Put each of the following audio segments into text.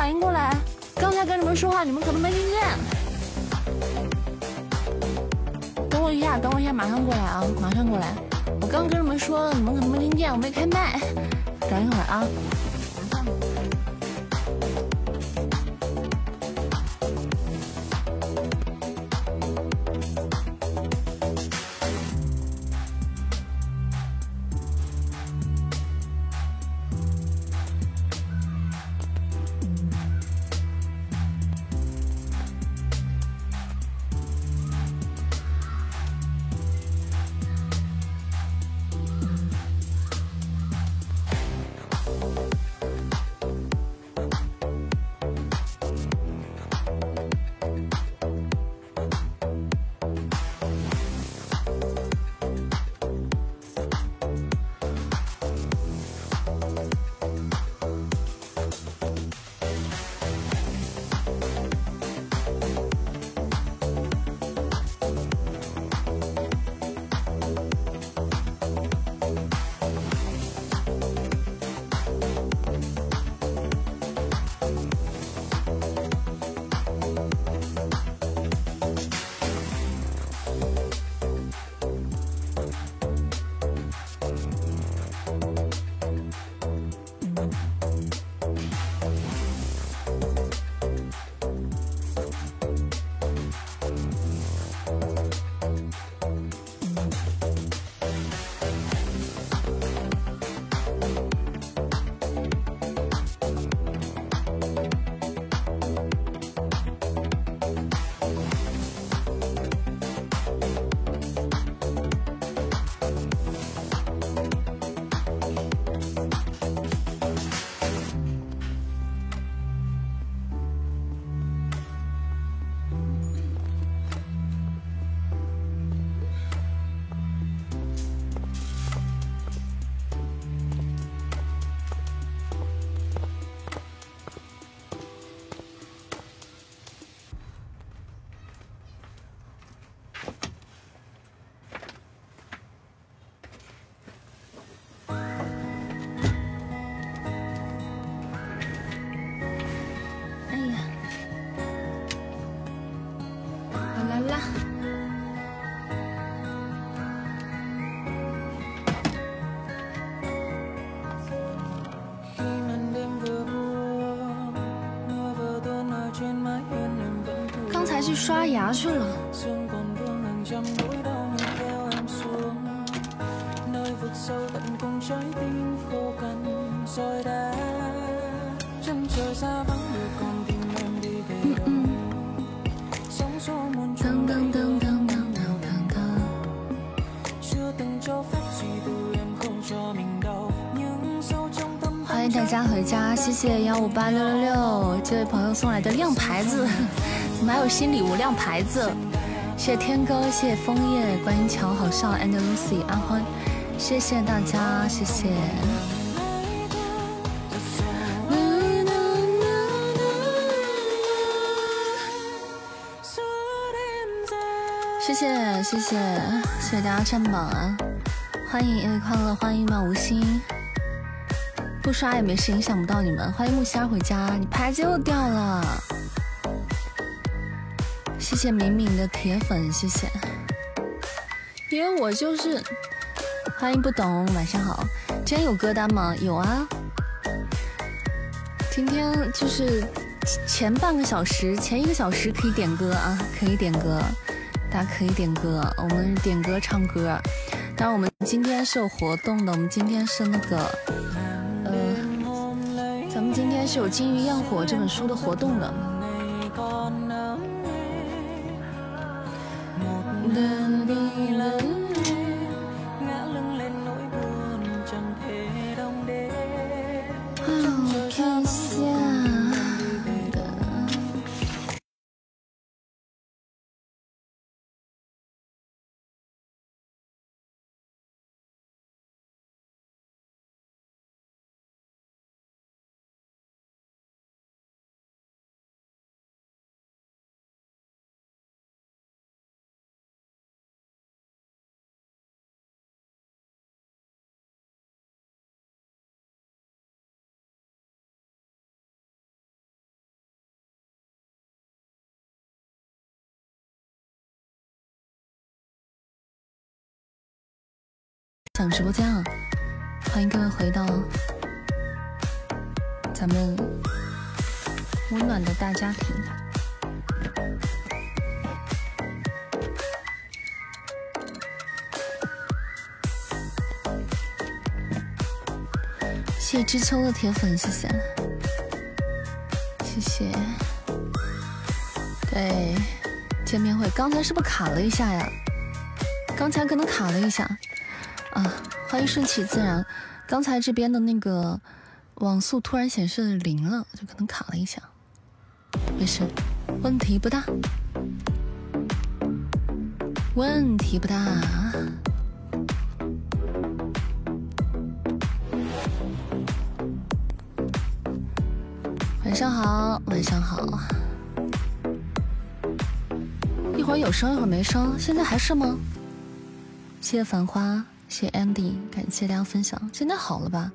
反应过来，刚才跟你们说话，你们可能没听见。等我一下，等我一下，马上过来啊，马上过来。我刚跟你们说了，你们可能没听见，我没开麦。等一会儿啊。谢谢幺五八六六六这位朋友送来的亮牌子，怎么还有新礼物亮牌子？谢谢天哥，谢谢枫叶，观音桥好笑，and Lucy 阿欢，谢谢大家，谢谢。谢谢谢谢谢谢大家占榜啊！欢迎因为快乐，欢迎一无心，不刷也没事，影响不到你们。欢迎木仙回家，你牌子又掉了。谢谢敏敏的铁粉，谢谢。因为我就是欢迎不懂，晚上好。今天有歌单吗？有啊。今天就是前半个小时，前一个小时可以点歌啊，可以点歌。大家可以点歌，我们点歌唱歌。当然，我们今天是有活动的，我们今天是那个，是有金鱼焰火》这本书的活动了享直播间啊！欢迎各位回到咱们温暖的大家庭。谢知秋的铁粉，谢谢，谢谢。对，见面会刚才是不是卡了一下呀？刚才可能卡了一下啊！欢迎顺其自然。刚才这边的那个网速突然显示零了，就可能卡了一下。没事，问题不大，问题不大。晚上好，晚上好。一会儿有声，一会儿没声，现在还是吗？谢谢繁花，谢 Andy，感谢大家分享。现在好了吧？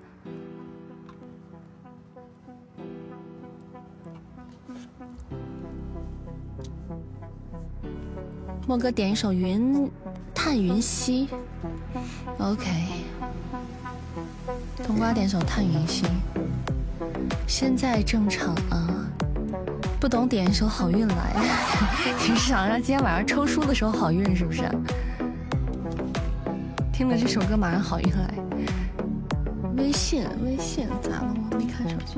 莫哥点一首《云叹云兮》，OK。冬瓜点首《叹云兮》，现在正常啊。不懂点一首《好运来》，你是想让今天晚上抽书的时候好运是不是？听了这首歌马上好运来。微信，微信咋了？我没看手机。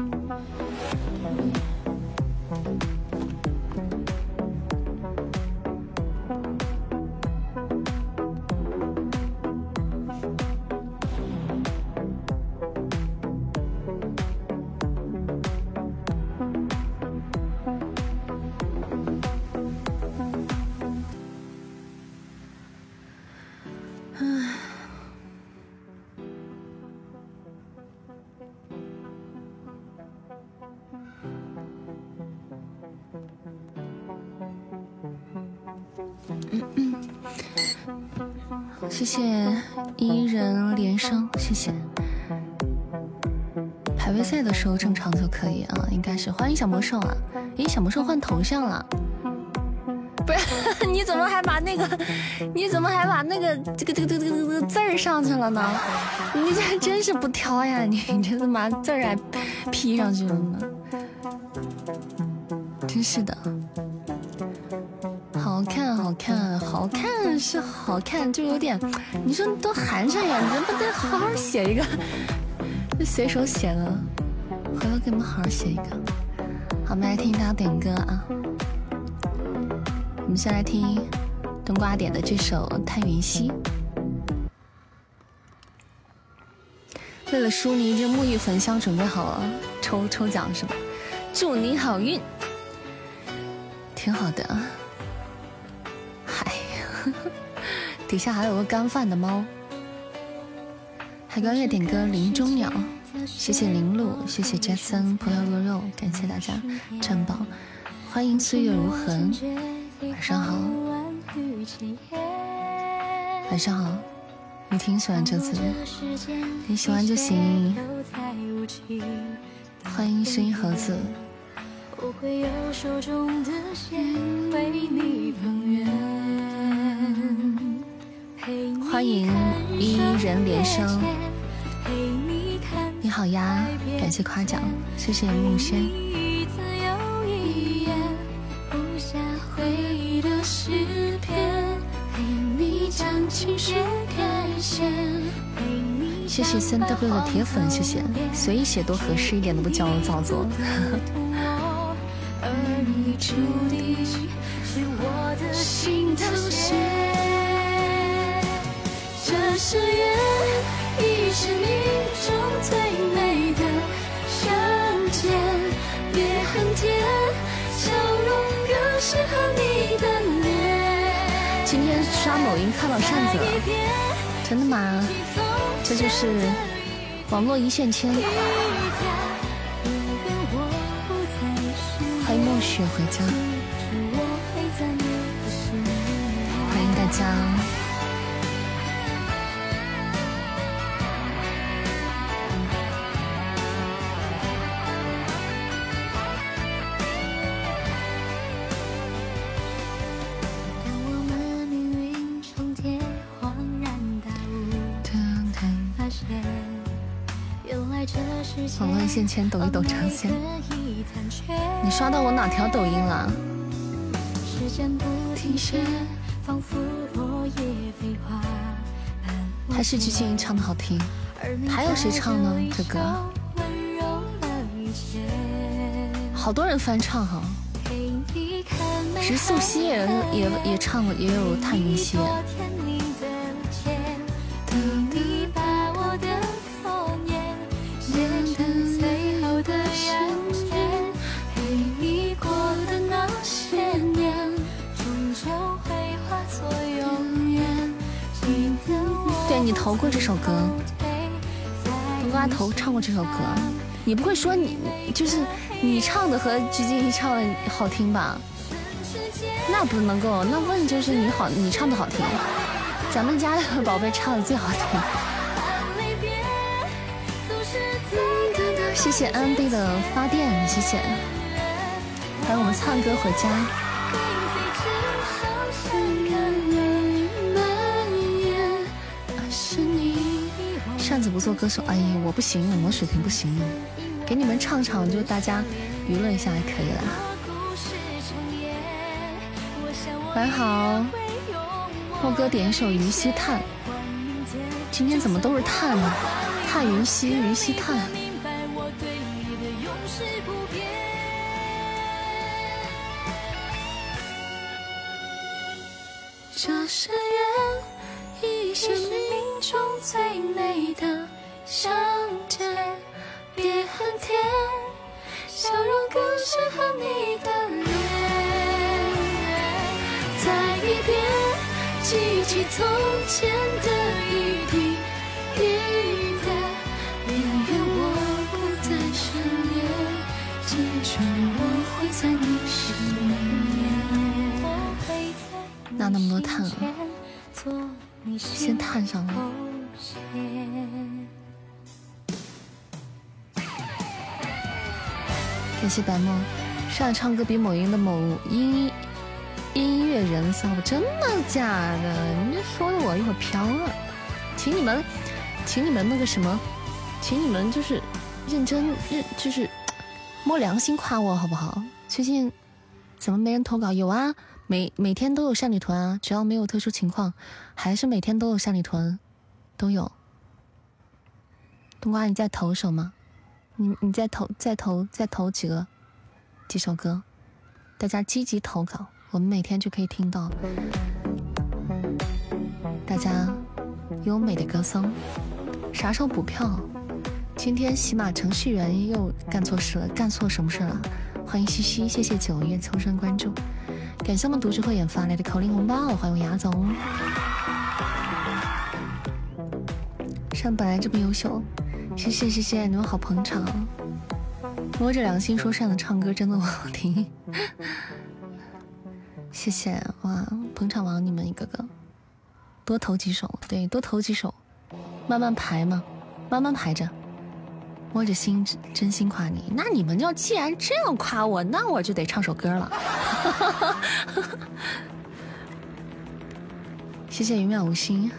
谢谢伊人连声，谢谢。排位赛的时候正常就可以啊，应该是。欢迎小魔兽啊！咦，小魔兽换头像了？不是，你怎么还把那个，你怎么还把那个这个这个这个这个字儿上去了呢？你这真是不挑呀！你 你这怎么把字儿还 P 上去了呢？真是的。看，好看，是好看，就有点，你说多寒碜呀！你不得好好写一个，就随手写的，回头给你们好好写一个。好，我们来听大家点歌啊！我们先来听冬瓜点的这首《叹云兮》。为了淑妮，这沐浴焚香准备好了，抽抽奖是吧？祝你好运，挺好的。底下还有个干饭的猫。海关月点歌《林中鸟》，谢谢林露，谢谢 Jason，朋友若肉，感谢大家珍宝，欢迎岁月如痕，晚上好，晚上好，你挺喜欢这次的，你喜欢就行，欢迎声音盒子。欢迎一人连声，你好呀，感谢夸奖，谢谢木轩。谢谢三 W 的铁粉，谢谢，随意写多合适一点都不矫揉造作。是缘，已是命中最美的相见。别恨天，笑容更适合你的脸。今天刷抖音看到扇子了，真的吗？这就是网络一线牵。欢迎暮雪回家，欢迎大家。线牵抖一抖长线。你刷到我哪条抖音了？还是鞠婧祎唱的好听，还有谁唱呢？这歌，好多人翻唱哈。直素汐也也也唱过，也有叹云汐。你投过这首歌，冬瓜头唱过这首歌，你不会说你就是你唱的和鞠婧祎唱的好听吧？那不能够，那问就是你好，你唱的好听，咱们家的宝贝唱的最好听。谢谢安迪的发电，谢谢，还有我们唱歌回家。扇子不做歌手，哎呀，我不行，我水平不行。给你们唱唱，就大家娱乐一下就可以了。晚上好，莫哥点一首《云溪叹》。今天怎么都是叹呢？叹云溪，云溪叹。白梦，上海唱歌比某音的某音音乐人骚，真的假的？你这说的我一会儿飘了，请你们，请你们那个什么，请你们就是认真认，就是摸良心夸我好不好？最近怎么没人投稿？有啊，每每天都有善女团啊，只要没有特殊情况，还是每天都有善女团，都有。冬瓜，你在投手吗？你你再投再投再投几个几首歌，大家积极投稿，我们每天就可以听到大家优美的歌声。啥时候补票？今天喜马程序员又干错事了，干错什么事了？欢迎西西，谢谢九月秋生关注，感谢我们读书会员发来的口令红包，欢迎牙总。上本来这么优秀。谢谢谢谢你们好捧场，摸着良心说扇子唱歌真的好听，谢谢哇捧场王你们一个个，多投几首对多投几首，慢慢排嘛，慢慢排着，摸着心真心夸你，那你们要既然这样夸我，那我就得唱首歌了，谢谢云渺无心。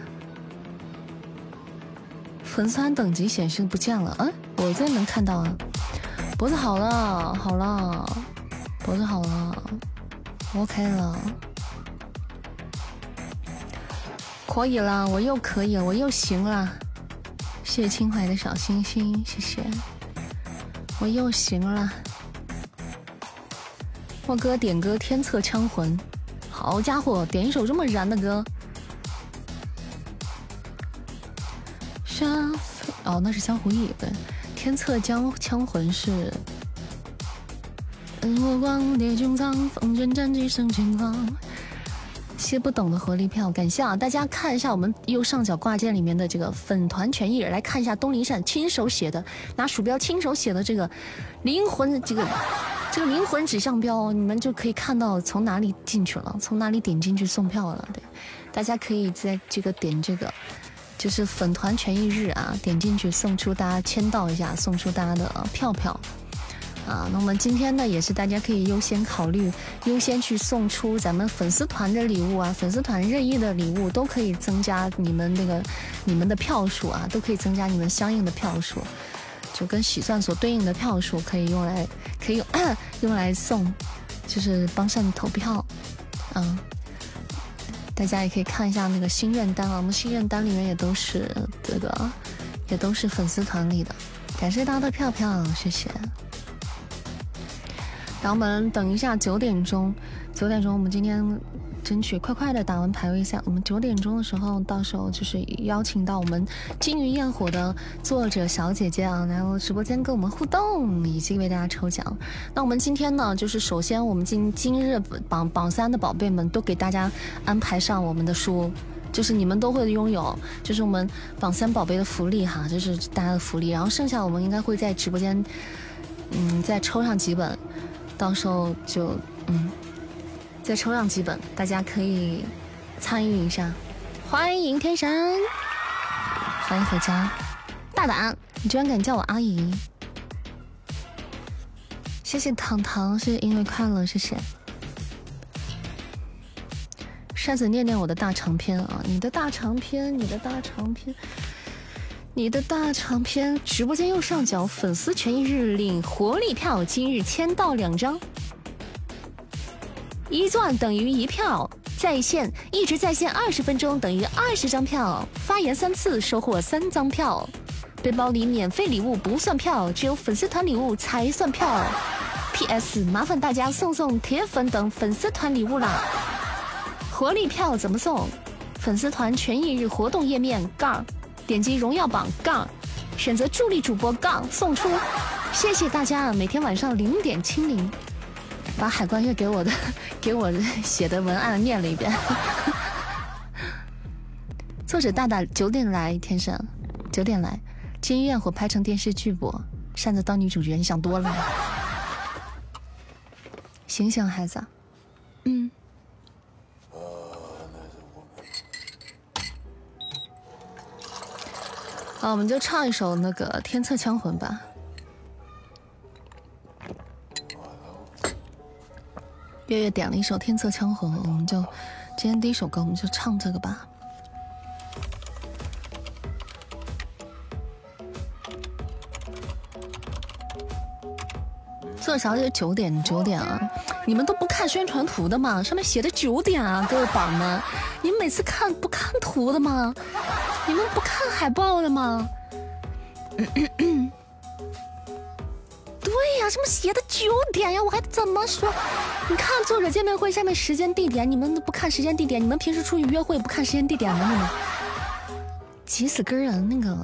粉丝团等级显示不见了，嗯，我这能看到啊。脖子好了，好了，脖子好了，OK 了，可以了，我又可以，我又行了。谢谢清怀的小星星，谢谢，我又行了。莫哥点歌《天策枪魂》，好家伙，点一首这么燃的歌。哦，那是江湖义对，天策江枪魂是。灯火光，烈军藏，风卷战旗生金光。谢不懂的活力票，感谢啊！大家看一下我们右上角挂件里面的这个粉团权益，来看一下东林善亲手写的，拿鼠标亲手写的这个灵魂这个这个灵魂指向标，你们就可以看到从哪里进去了，从哪里点进去送票了。对，大家可以在这个点这个。就是粉团权益日啊，点进去送出大家签到一下，送出大家的票票啊。那我们今天呢，也是大家可以优先考虑，优先去送出咱们粉丝团的礼物啊，粉丝团任意的礼物都可以增加你们那个你们的票数啊，都可以增加你们相应的票数。就跟喜钻所对应的票数可以用来，可以用 用来送，就是帮上投票，嗯，大家也可以看一下那个心愿单啊，我们心愿单里面也都是这个，也都是粉丝团里的，感谢大家的票票，谢谢。然后我们等一下九点钟，九点钟我们今天。争取快快的打完排位赛，我们九点钟的时候，到时候就是邀请到我们《金鱼焰火》的作者小姐姐啊，来我直播间跟我们互动，以及为大家抽奖。那我们今天呢，就是首先我们今今日榜榜三的宝贝们都给大家安排上我们的书，就是你们都会拥有，就是我们榜三宝贝的福利哈，这是大家的福利。然后剩下我们应该会在直播间，嗯，再抽上几本，到时候就嗯。再抽上几本，大家可以参与一下。欢迎天神，欢迎回家。大胆，你居然敢叫我阿姨！谢谢糖糖，谢谢因为快乐，谢谢。扇子念念我的大长篇啊，你的大长篇，你的大长篇，你的大长篇。直播间右上角粉丝权益日领活力票，今日签到两张。一钻等于一票，在线一直在线二十分钟等于二十张票，发言三次收获三张票，背包里免费礼物不算票，只有粉丝团礼物才算票。P.S. 麻烦大家送送铁粉等粉丝团礼物啦。活力票怎么送？粉丝团权益日活动页面杠，点击荣耀榜杠，选择助力主播杠送出。谢谢大家，每天晚上零点清零。把海关月给我的、给我写的文案念了一遍。作者大大九点来，天生九点来，金焰火拍成电视剧不？扇子当女主角，你想多了。醒醒，孩子。嗯。好，我们就唱一首那个《天策枪魂》吧。月月点了一首《天策枪魂》，我们就今天第一首歌，我们就唱这个吧。做小姐九点九点啊！你们都不看宣传图的吗？上面写的九点啊，各位宝们，你们每次看不看图的吗？你们不看海报的吗？对呀，什么写的九点呀？我还怎么说？你看作者见面会下面时间地点，你们都不看时间地点？你们平时出去约会不看时间地点吗？你们急死根儿啊！那个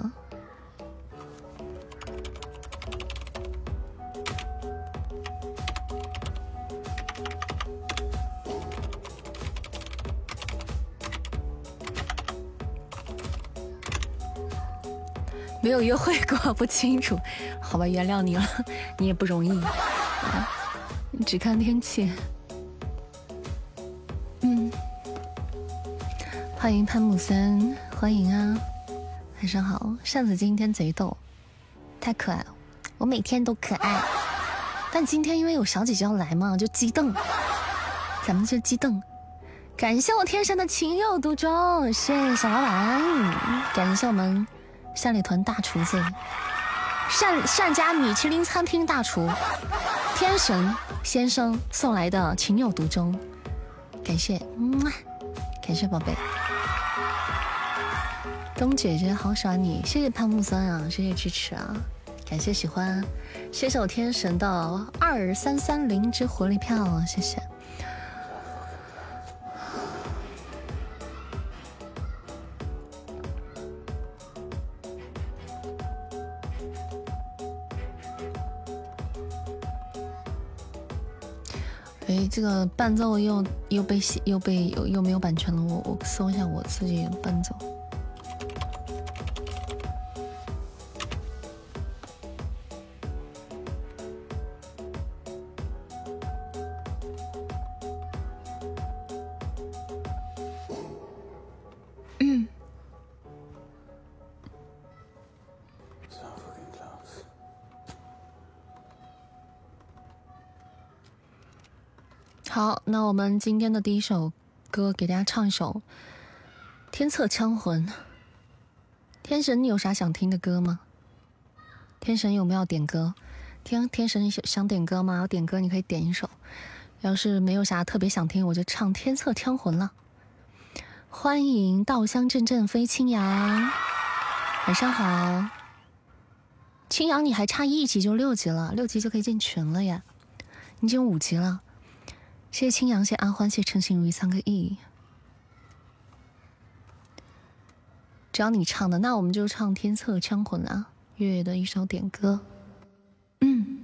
没有约会过，不清楚。好吧，原谅你了，你也不容易。你只看天气。嗯，欢迎潘木森，欢迎啊，晚上好。扇子今天贼逗，太可爱了，我每天都可爱。但今天因为有小姐姐要来嘛，就激动，咱们就激动。感谢我天生的情有独钟，谢谢小老板，感谢我们夏里屯大厨子。善善家米其林餐厅大厨。天神先生送来的情有独钟，感谢，嗯，感谢宝贝，冬姐姐好喜欢你，谢谢潘木森啊，谢谢支持啊，感谢喜欢，谢谢我天神的二三三零支活力票，谢谢。哎，这个伴奏又又被又被又又没有版权了，我我搜一下我自己伴奏。我们今天的第一首歌给大家唱一首《天策枪魂》。天神，你有啥想听的歌吗？天神有没有点歌？天天神想想点歌吗？要点歌你可以点一首。要是没有啥特别想听，我就唱《天策枪魂》了。欢迎稻香阵阵飞青扬，晚上好。青扬，你还差一级就六级了，六级就可以进群了呀。你已经五级了。谢谢青扬，谢阿欢，谢称心如意三个亿。只要你唱的，那我们就唱《天策枪魂》啊。月月的一首点歌，嗯。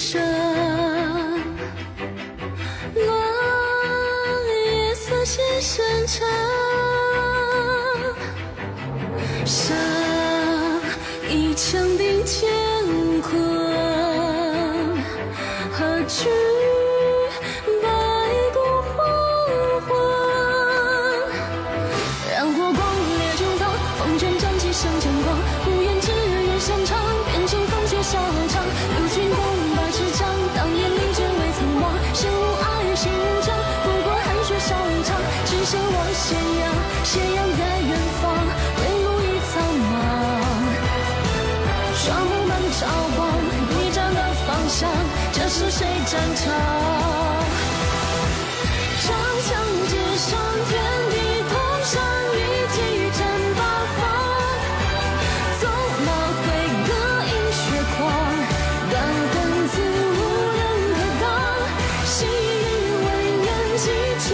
金沙，落叶色写深长。长枪直上天地，同上一骑战八方。纵马挥戈饮血狂，断魂自无人可挡。昔日文言几尺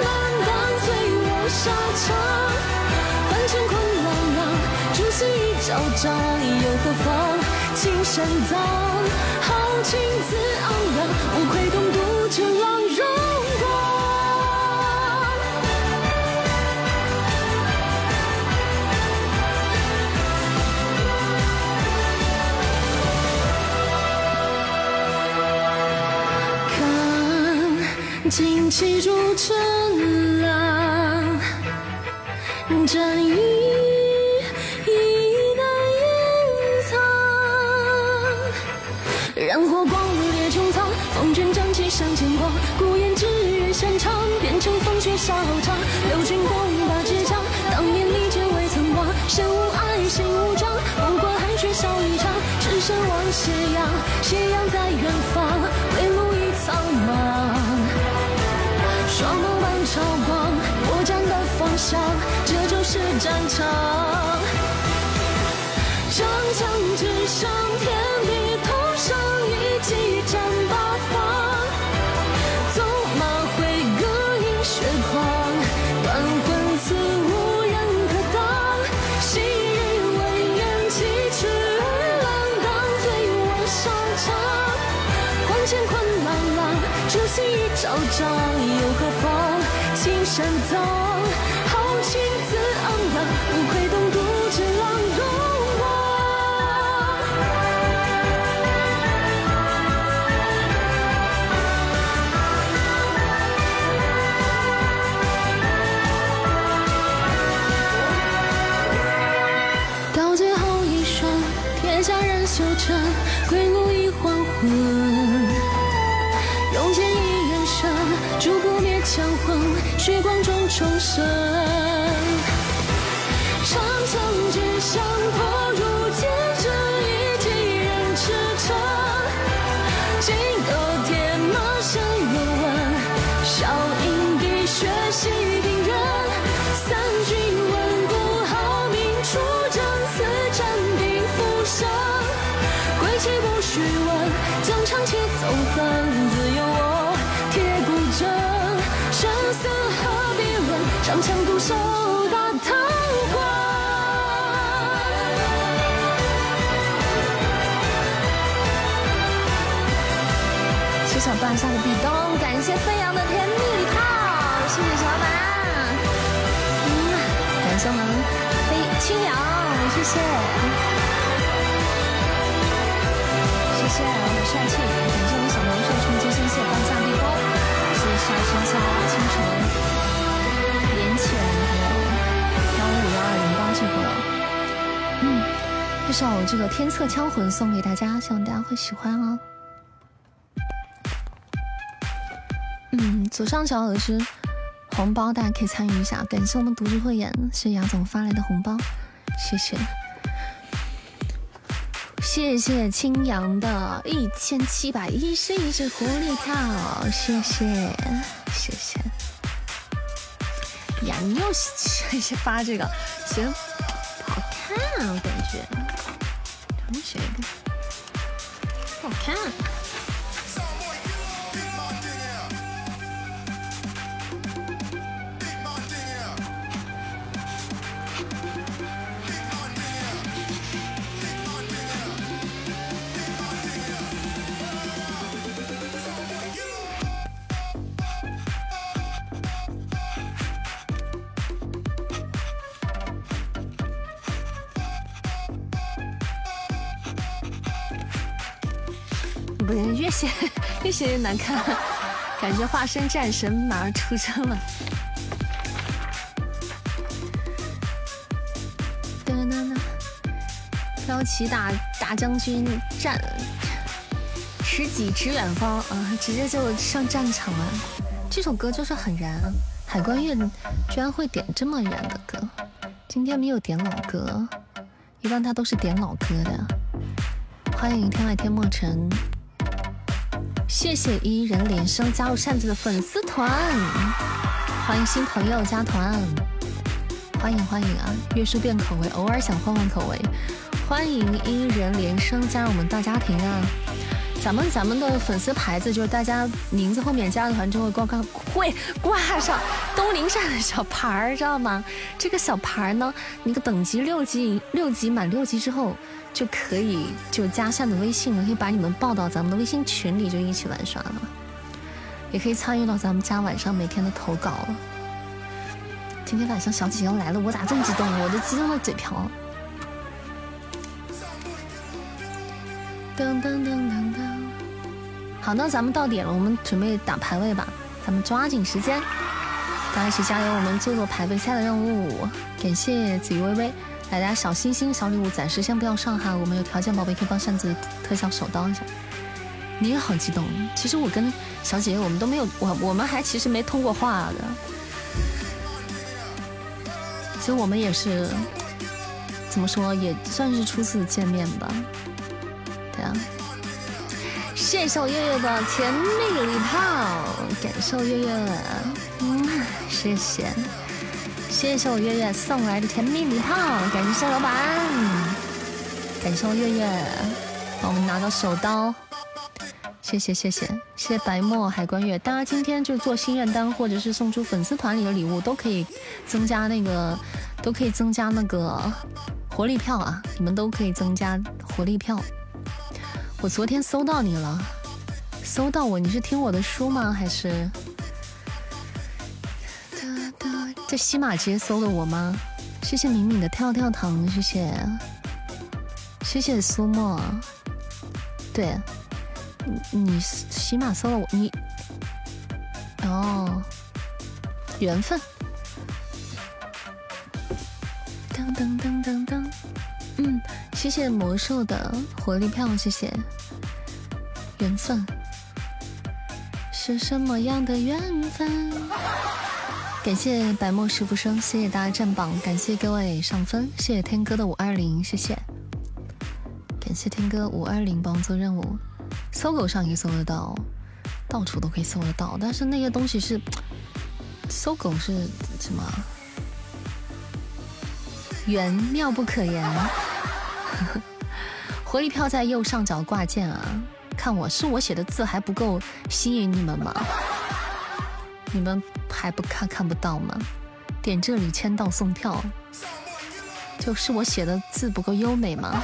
乱当，醉卧沙场。换乾坤朗朗，朱熹一招仗，又何妨？青山葬，旌旗如尘浪，战衣。燃火光烈穹苍，风卷战旗向前狂。孤雁只缘擅长，变成风雪笑场。妨？青山谢谢，谢谢我帅气，感谢我们小龙血冲击，谢谢半夏壁咚，谢谢夏春夏清晨。还有幺五五幺二零八。这个。嗯，这首这个《天策枪魂》送给大家，希望大家会喜欢哦。嗯，左上角的是红包，大家可以参与一下。感谢我们读书会员是杨总发来的红包，谢谢。谢谢青阳的一千七百一十一只狐狸票，谢谢谢谢。呀，你又是发这个，行，好看啊，我感觉，同学，好看。不是越写越难看，感觉化身战神马上出征了。噔噔噔，飘骑大大将军战，持戟指远方啊，直接就上战场了。这首歌就是很燃，海关月居然会点这么燃的歌，今天没有点老歌，一般他都是点老歌的。欢迎天外天莫尘。谢谢伊人连声加入扇子的粉丝团，欢迎新朋友加团，欢迎欢迎啊！月叔变口味，偶尔想换换口味，欢迎伊人连声加入我们大家庭啊！咱们咱们的粉丝牌子就是大家名字后面加了团之后挂挂会挂上东林扇的小牌儿，知道吗？这个小牌儿呢，那个等级六级六级满六级之后。就可以就加扇的微信了，可以把你们报到咱们的微信群里，就一起玩耍了，也可以参与到咱们家晚上每天的投稿了。今天晚上小姐姐要来了，我咋这么激动？我都激动的嘴瓢。噔噔噔噔噔。好，那咱们到点了，我们准备打排位吧，咱们抓紧时间，大家一起加油，我们做做排位赛的任务。感谢子鱼微微。大家小心心、小礼物暂时先不要上哈，我们有条件宝贝可以帮扇子特效手刀一下。你也好激动，其实我跟小姐姐我们都没有，我我们还其实没通过话的。其实我们也是怎么说，也算是初次见面吧。对啊，谢谢我月月的甜蜜礼炮，感受月月，嗯，谢谢。谢谢我月月送来的甜蜜礼炮，感谢老板，感谢我月月帮我们拿到手刀，谢谢谢谢谢谢白墨海关月，大家今天就做心愿单或者是送出粉丝团里的礼物，都可以增加那个，都可以增加那个活力票啊，你们都可以增加活力票。我昨天搜到你了，搜到我，你是听我的书吗？还是？在西马街搜的我吗？谢谢敏敏的跳跳糖，谢谢，谢谢苏沫。对，你西马搜了我，你哦，缘分。噔噔噔噔噔，嗯，谢谢魔兽的活力票，谢谢。缘分是什么样的缘分？感谢白墨师傅生，谢谢大家占榜，感谢各位上分，谢谢天哥的五二零，谢谢，感谢天哥五二零帮我做任务，搜狗上也搜得到，到处都可以搜得到，但是那些东西是搜狗是什么？缘妙不可言，活力票在右上角挂件啊，看我是我写的字还不够吸引你们吗？你们还不看看不到吗？点这里签到送票，就是我写的字不够优美吗？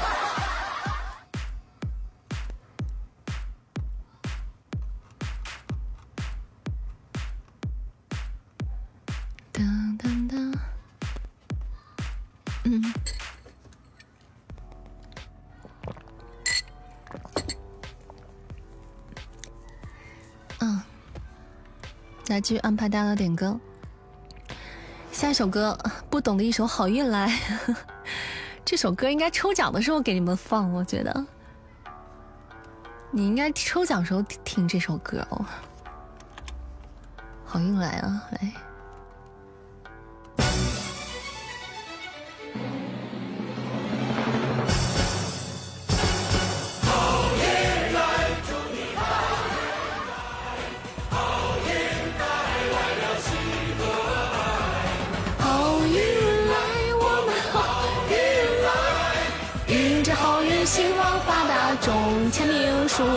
来继续安排大家点歌，下一首歌，不懂的一首《好运来》。这首歌应该抽奖的时候给你们放，我觉得。你应该抽奖时候听这首歌哦。好运来啊，来！签名书，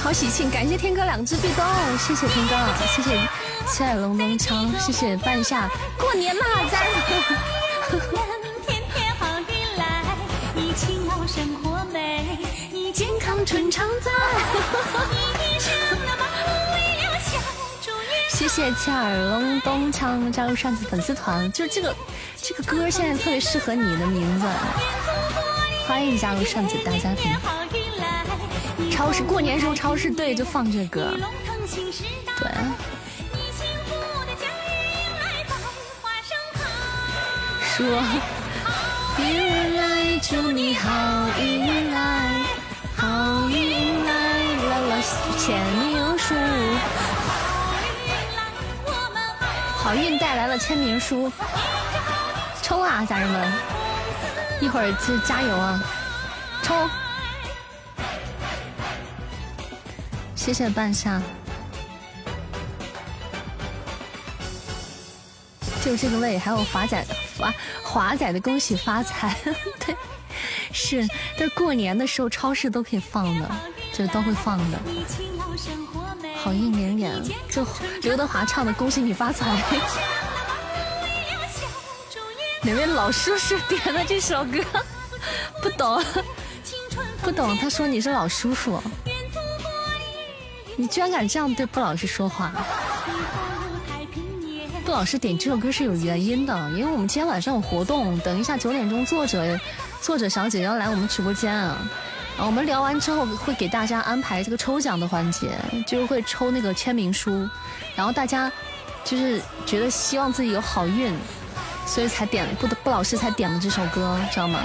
好喜庆！感谢天哥两只壁咚，谢谢天哥，谢谢七彩龙龙枪，谢谢半夏，过年啦，咱！天天好运来，你勤劳生活美，你健康春常在。谢谢七耳隆咚锵加入扇子粉丝团，就这个这个歌现在特别适合你的名字。欢迎加入扇子大家庭。超市过年时候超市对就放这歌，对。说运来祝你好运来，好运来了了签名书。好运带来了签名书，抽啊，家人们！一会儿就加油啊！冲！谢谢半夏，就这个味，还有华仔华华仔的恭喜发财，对，是，但过年的时候超市都可以放的，就都会放的。好运连连，就刘德华唱的《恭喜你发财》。哪位老叔叔点的这首歌？不懂，不懂。他说你是老叔叔，你居然敢这样对布老师说话？布老师点这首歌是有原因的，因为我们今天晚上有活动，等一下九点钟作者作者小姐要来我们直播间啊。我们聊完之后会给大家安排这个抽奖的环节，就是会抽那个签名书，然后大家就是觉得希望自己有好运。所以才点不不老师才点了这首歌，知道吗？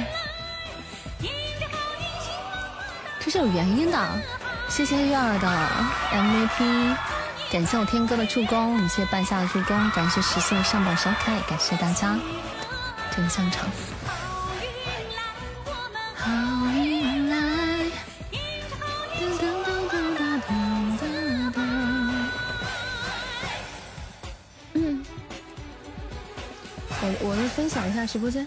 这是有原因的。谢谢月儿的 MVP，感谢我天哥的助攻，谢谢半夏的助攻，感谢十四上榜小可爱，感谢大家。这个香肠。分享一下直播间。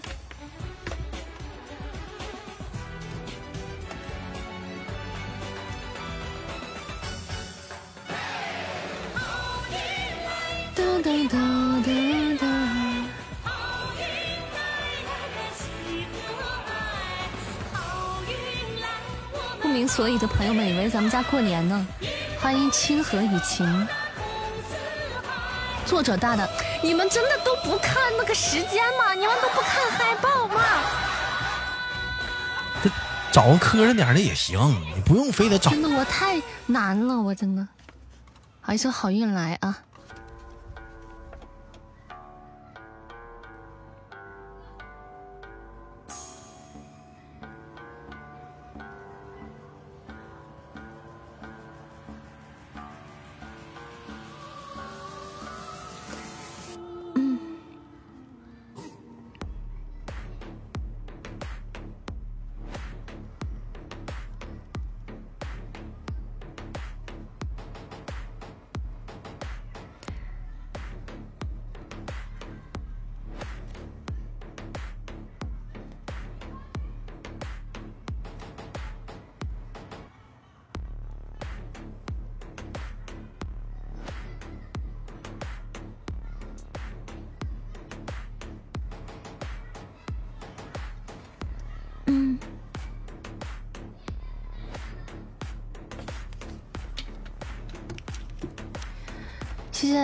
不明所以的朋友们以为咱们家过年呢，欢迎清河雨晴。作者大的，你们真的都不看那个时间吗？你们都不看海报吗？这找个磕碜点的也行，你不用非得找。真的，我太难了，我真的。好，一首好运来啊！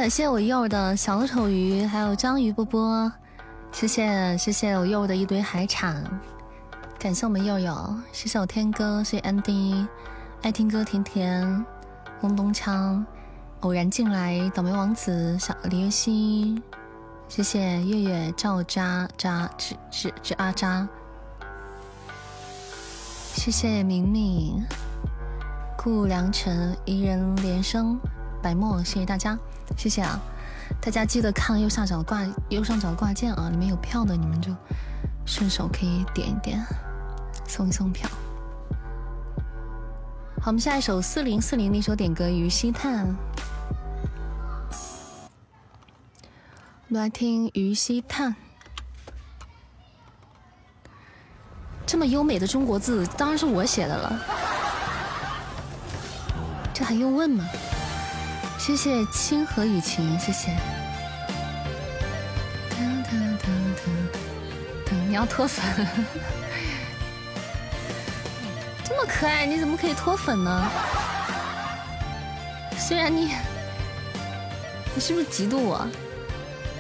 谢谢我柚的小丑鱼，还有章鱼波波，谢谢谢谢我柚的一堆海产，感谢我们柚柚，谢谢我天哥，谢谢 Andy，爱听歌甜甜，红东枪，偶然进来，倒霉王子小李月熙，谢谢月月赵渣渣吱吱吱阿渣，谢谢明明顾良辰一人连声白墨，谢谢大家，谢谢啊！大家记得看右下角的挂右上角的挂件啊，里面有票的你们就顺手可以点一点，送一送票。好，我们下一首四零四零那首点歌《于西叹》。我们来听《于西叹》，这么优美的中国字，当然是我写的了，这还用问吗？谢谢清河雨晴，谢谢。你要脱粉，这么可爱，你怎么可以脱粉呢？虽然你，你是不是嫉妒我？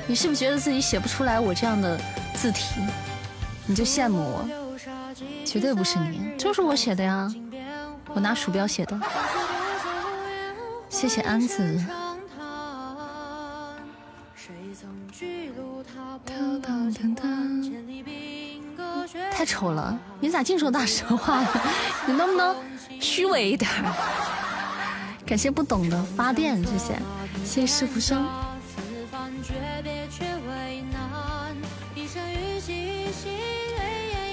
你是不是觉得自己写不出来我这样的字体，你就羡慕我？绝对不是你，就是我写的呀，我拿鼠标写的。谢谢安子。太丑了，你咋净说大实话了？你能不能虚伪一点？感谢不懂的发电，谢谢，谢谢师傅生。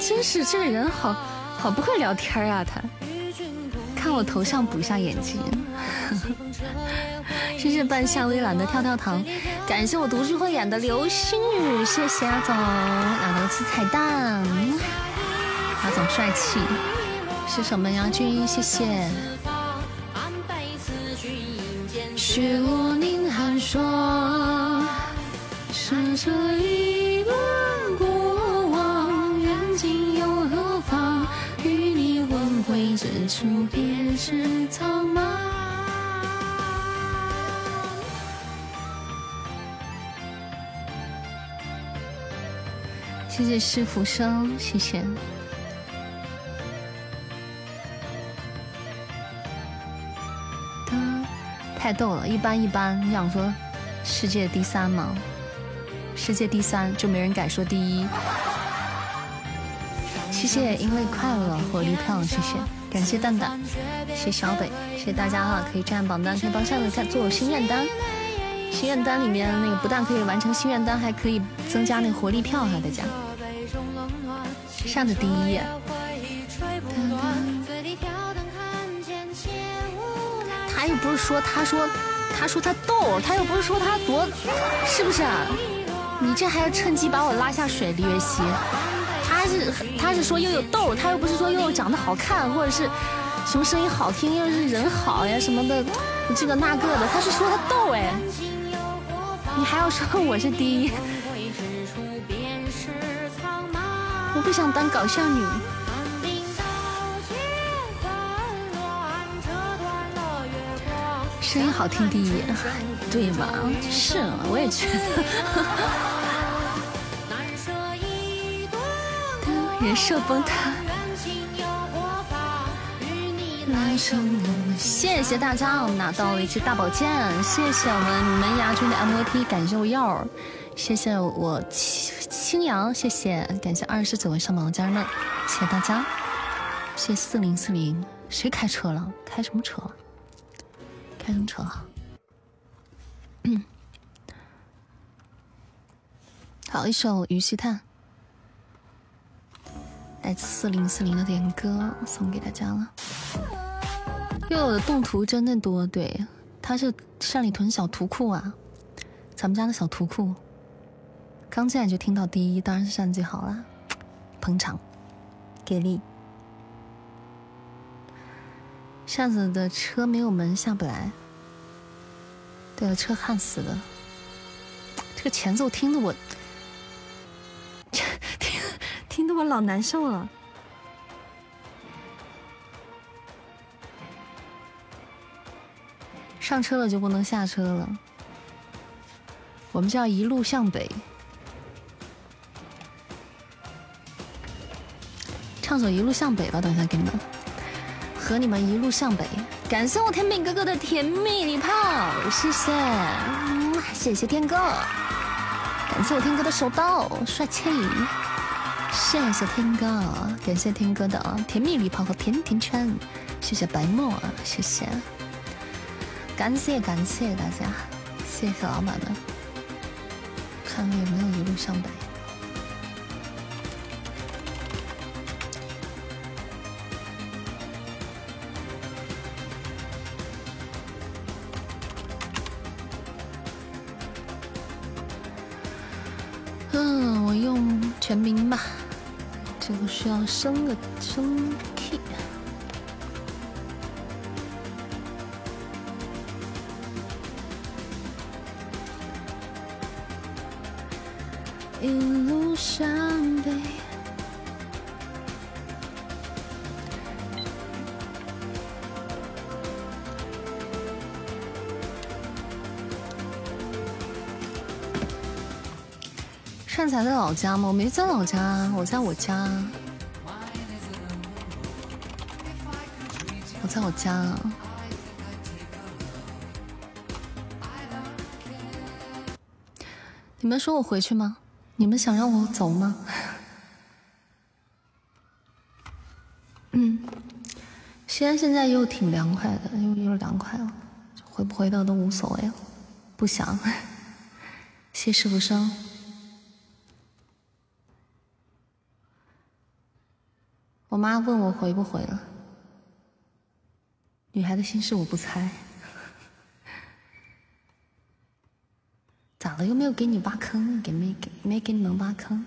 真是这个人好好不会聊天啊！他看我头像补一下眼睛。谢谢半夏微蓝的跳跳糖，感谢我读书会演的流星雨，谢谢阿总拿了次彩蛋，阿总帅气，是什么呀？君谢谢。雪落凝寒霜，是这一段过往，远近又何妨？与你魂归之处，别是苍茫。谢谢师傅生，谢谢。太逗了，一般一般。你想说世界第三吗？世界第三就没人敢说第一。谢谢，因为快乐火力票，谢谢，感谢蛋蛋，谢谢小北，谢谢大家哈，可以占榜单，可以帮下子做心愿单。心愿单里面那个不但可以完成心愿单，还可以增加那个活力票哈，大家。上的第一页。他又不是说，他说，他说他逗，他又不是说他多，是不是？你这还要趁机把我拉下水，李月熙。他是他是说又有逗，他又不是说又长得好看，或者是什么声音好听，又是人好呀什么的，这个那个的，他是说他逗哎。你还要说我是第一？不想当搞笑女。声音好听第一，对吧？是，我也觉得。人设崩塌。谢谢大家，我们拿到了一支大宝剑。谢谢我们门牙君的 MVP，感谢我耀儿，谢谢我青阳，谢谢，感谢二十九位上榜的家人们，谢谢大家，谢谢四零四零，谁开车了？开什么车？开什么车？嗯好，一首《鱼戏叹》，来自四零四零的点歌，送给大家了。又有的动图真的多，对，他是山里屯小图库啊，咱们家的小图库。刚进来就听到第一，当然是扇子最好啦，捧场，给力。扇子的车没有门下不来，对了，车焊死了。这个前奏听得我，听 听得我老难受了。上车了就不能下车了，我们叫一路向北。唱首《一路向北》吧，等一下给你们，和你们一路向北，感谢我天饼哥哥的甜蜜礼炮，谢谢，谢谢天哥，感谢我天哥的手刀，帅气，谢谢天哥，感谢天哥的甜蜜礼炮和甜甜圈，谢谢白沫，谢谢，感谢感谢大家，谢谢老板们，看看有没有一路向北。全名吧，这个需要升个升 key。才在老家吗？我没在老家，我在我家，我在我家。你们说我回去吗？你们想让我走吗？嗯，西安现在又挺凉快的，又又凉快了，回不回到都无所谓了，不想。谢师傅生。妈问我回不回了，女孩的心事我不猜。咋了？又没有给你挖坑？给没给？没给你们挖坑？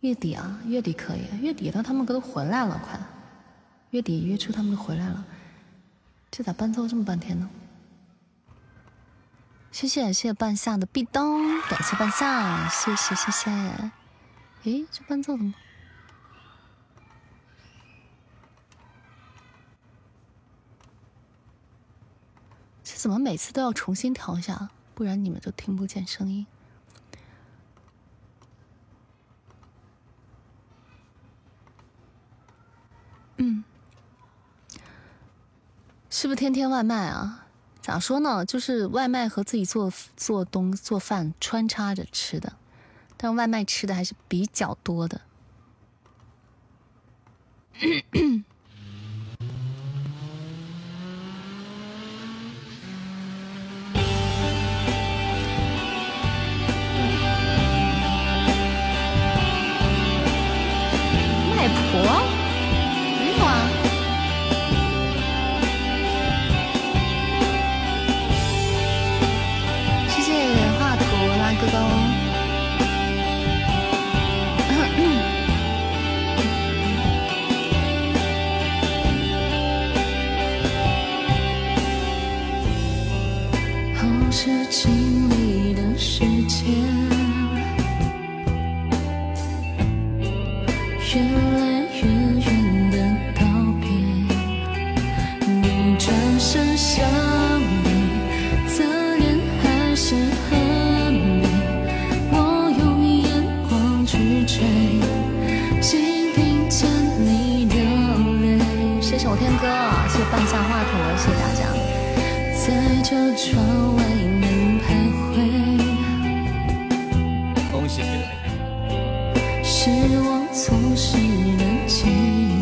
月底啊，月底可以。月底了，他们可都回来了，快！月底月初他们都回来了，这咋伴奏这么半天呢？谢谢谢谢半夏的壁咚，感谢半夏，谢谢谢谢。诶，这伴奏怎么？怎么每次都要重新调一下？不然你们就听不见声音。嗯，是不是天天外卖啊？咋说呢？就是外卖和自己做做东做饭穿插着吃的，但外卖吃的还是比较多的。前，越来越远的告别，你转身向你，侧脸还是和你，我用眼光去追，心听见你的泪。谢谢我天哥，谢谢半夏话筒，谢谢大家，在这窗。是我错失了记忆。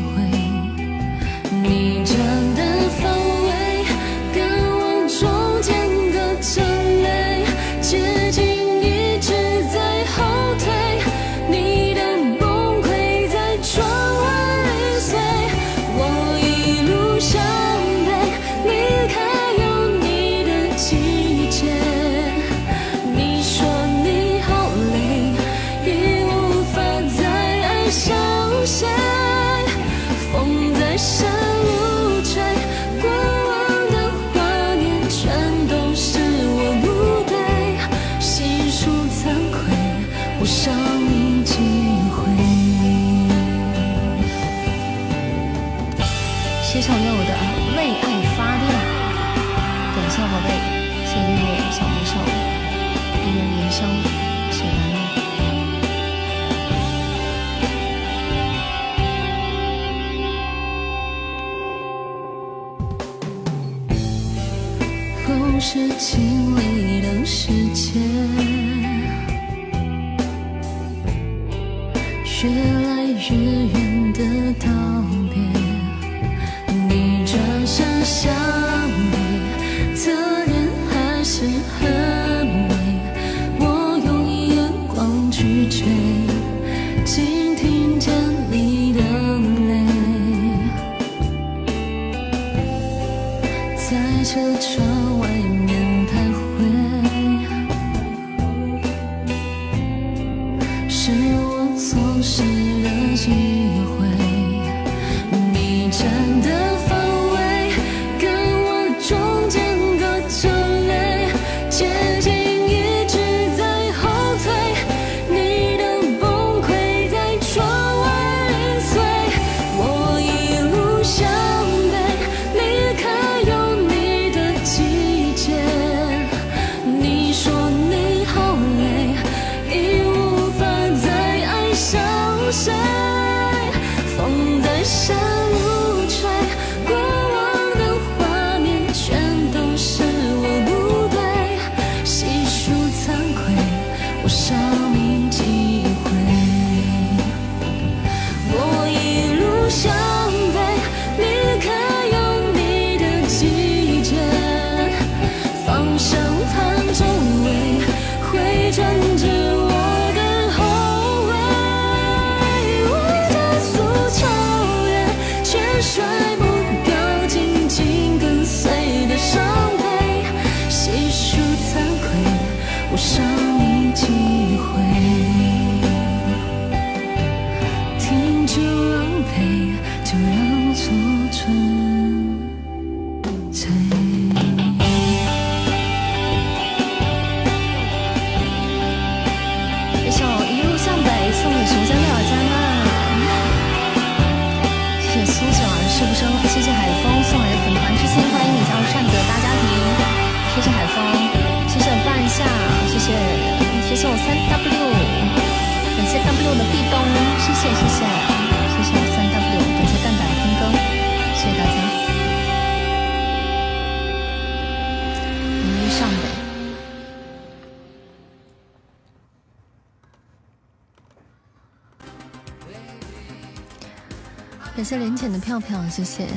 票票，谢谢，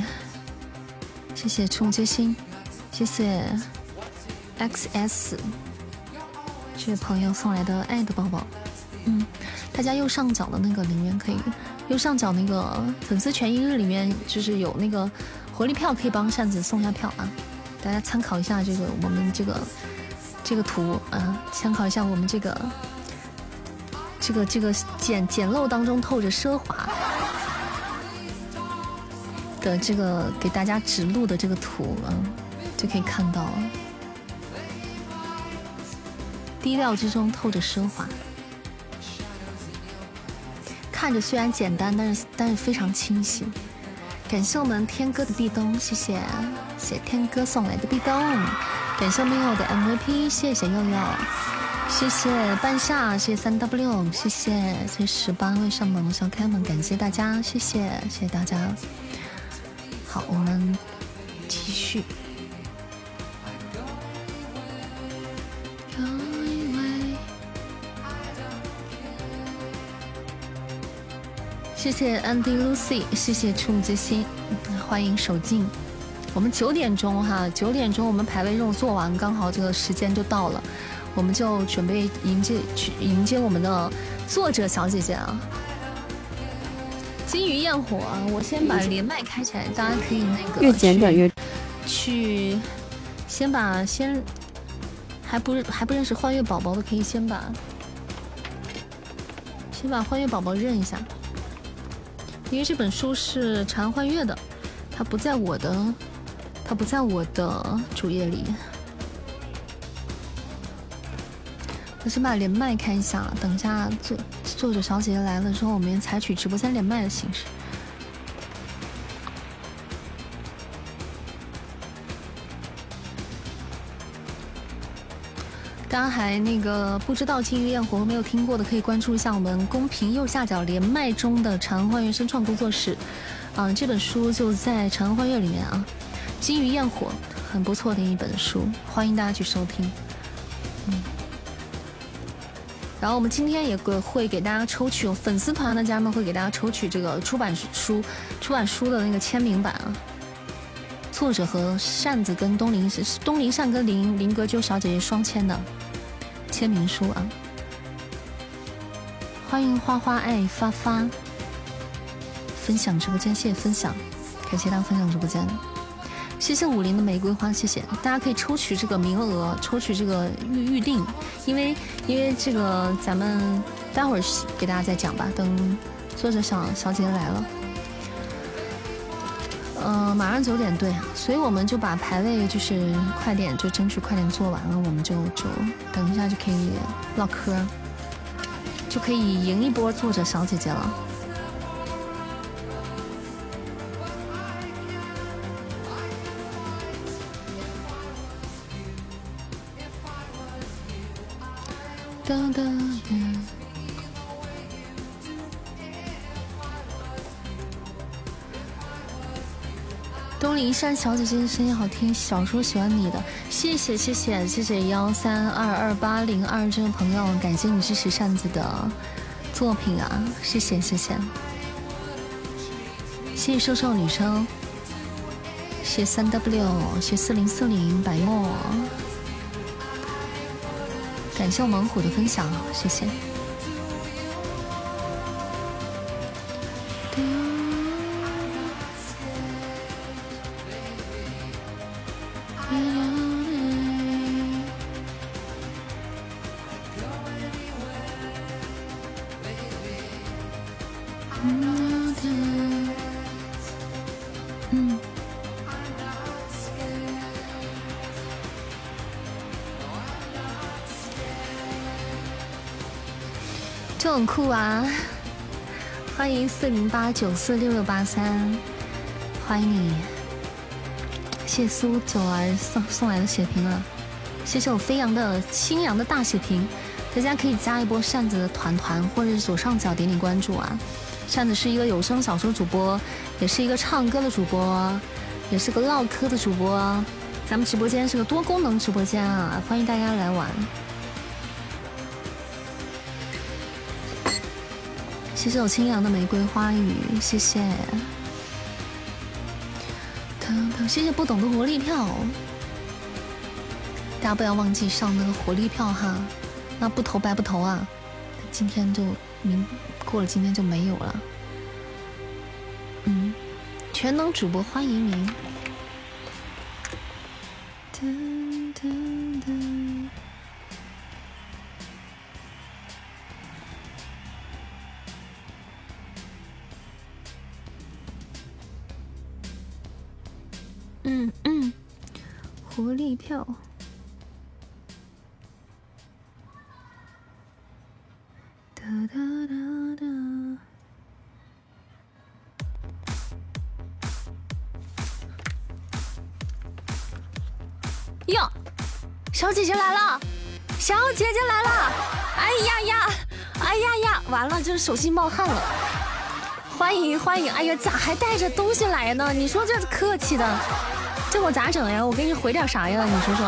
谢谢冲击心，谢谢 XS 这位朋友送来的爱的抱抱。嗯，大家右上角的那个里面可以，右上角那个粉丝权益日里面就是有那个活力票，可以帮扇子送一下票啊。大家参考一下这个我们这个这个图啊，参考一下我们这个这个这个简简陋当中透着奢华。的这个给大家指路的这个图啊，就可以看到，低调之中透着奢华，看着虽然简单，但是但是非常清晰。感谢我们天哥的壁咚，谢谢谢谢天哥送来的壁咚，感谢没有的 MVP，谢谢佑佑，谢谢半夏，谢谢三 W，谢谢谢谢十八位上榜的小可爱们，感谢大家，谢谢谢谢大家。好，我们继续。谢谢 Andy Lucy，谢谢触目之心，欢迎手劲。我们九点钟哈，九点钟我们排位任务做完，刚好这个时间就到了，我们就准备迎接去迎接我们的作者小姐姐啊。金鱼焰火啊！我先把连麦开起来，大家可以那个越简短越去，先把先还不还不认识幻月宝宝的，可以先把先把幻月宝宝认一下，因为这本书是长安欢月的，它不在我的它不在我的主页里。我先把连麦开一下，等一下作作者小姐姐来了之后，我们采取直播间连麦的形式。大家还那个不知道《金鱼焰火》没有听过的，可以关注一下我们公屏右下角连麦中的长安欢悦声创工作室。啊、这本书就在长安欢悦里面啊，《金鱼焰火》很不错的一本书，欢迎大家去收听。嗯，然后我们今天也会会给大家抽取粉丝团的家人们会给大家抽取这个出版书出版书的那个签名版啊，作者和扇子跟东林是东林扇跟林林格鸠小姐姐双签的签名书啊。欢迎花花爱发发分享直播间，谢谢分享，感谢大家分享直播间。谢谢五菱的玫瑰花，谢谢大家可以抽取这个名额，抽取这个预预定，因为因为这个咱们待会儿给大家再讲吧，等作者小小姐姐来了，嗯，马上九点对，所以我们就把排位就是快点就争取快点做完了，我们就就等一下就可以唠嗑，就可以赢一波作者小姐姐了。哒哒哒。东林山小姐姐的声音好听，小叔喜欢你的，谢谢谢谢谢谢幺三二二八零二这位朋友，感谢你支持扇子的作品啊，谢谢谢谢，谢谢瘦瘦女生，谢谢三 W，谢四零四零白墨。感谢我猛虎的分享，谢谢。就很酷啊！欢迎四零八九四六六八三，欢迎你！谢苏九儿送送来的血瓶啊！谢谢我飞扬的清扬的大血瓶，大家可以加一波扇子的团团，或者是左上角点点关注啊！扇子是一个有声小说主播，也是一个唱歌的主播，也是个唠嗑的主播，咱们直播间是个多功能直播间啊！欢迎大家来玩。谢谢我清扬的玫瑰花语，谢谢，谢谢不懂的活力票，大家不要忘记上那个活力票哈，那不投白不投啊，今天就明过了，今天就没有了，嗯，全能主播欢迎您。跳。哒哒哒哒。哟，小姐姐来了，小姐姐来了！哎呀呀，哎呀呀，完了，这手心冒汗了。欢迎欢迎，哎呀，咋还带着东西来呢？你说这客气的。这我咋整呀？我给你回点啥呀？你说说，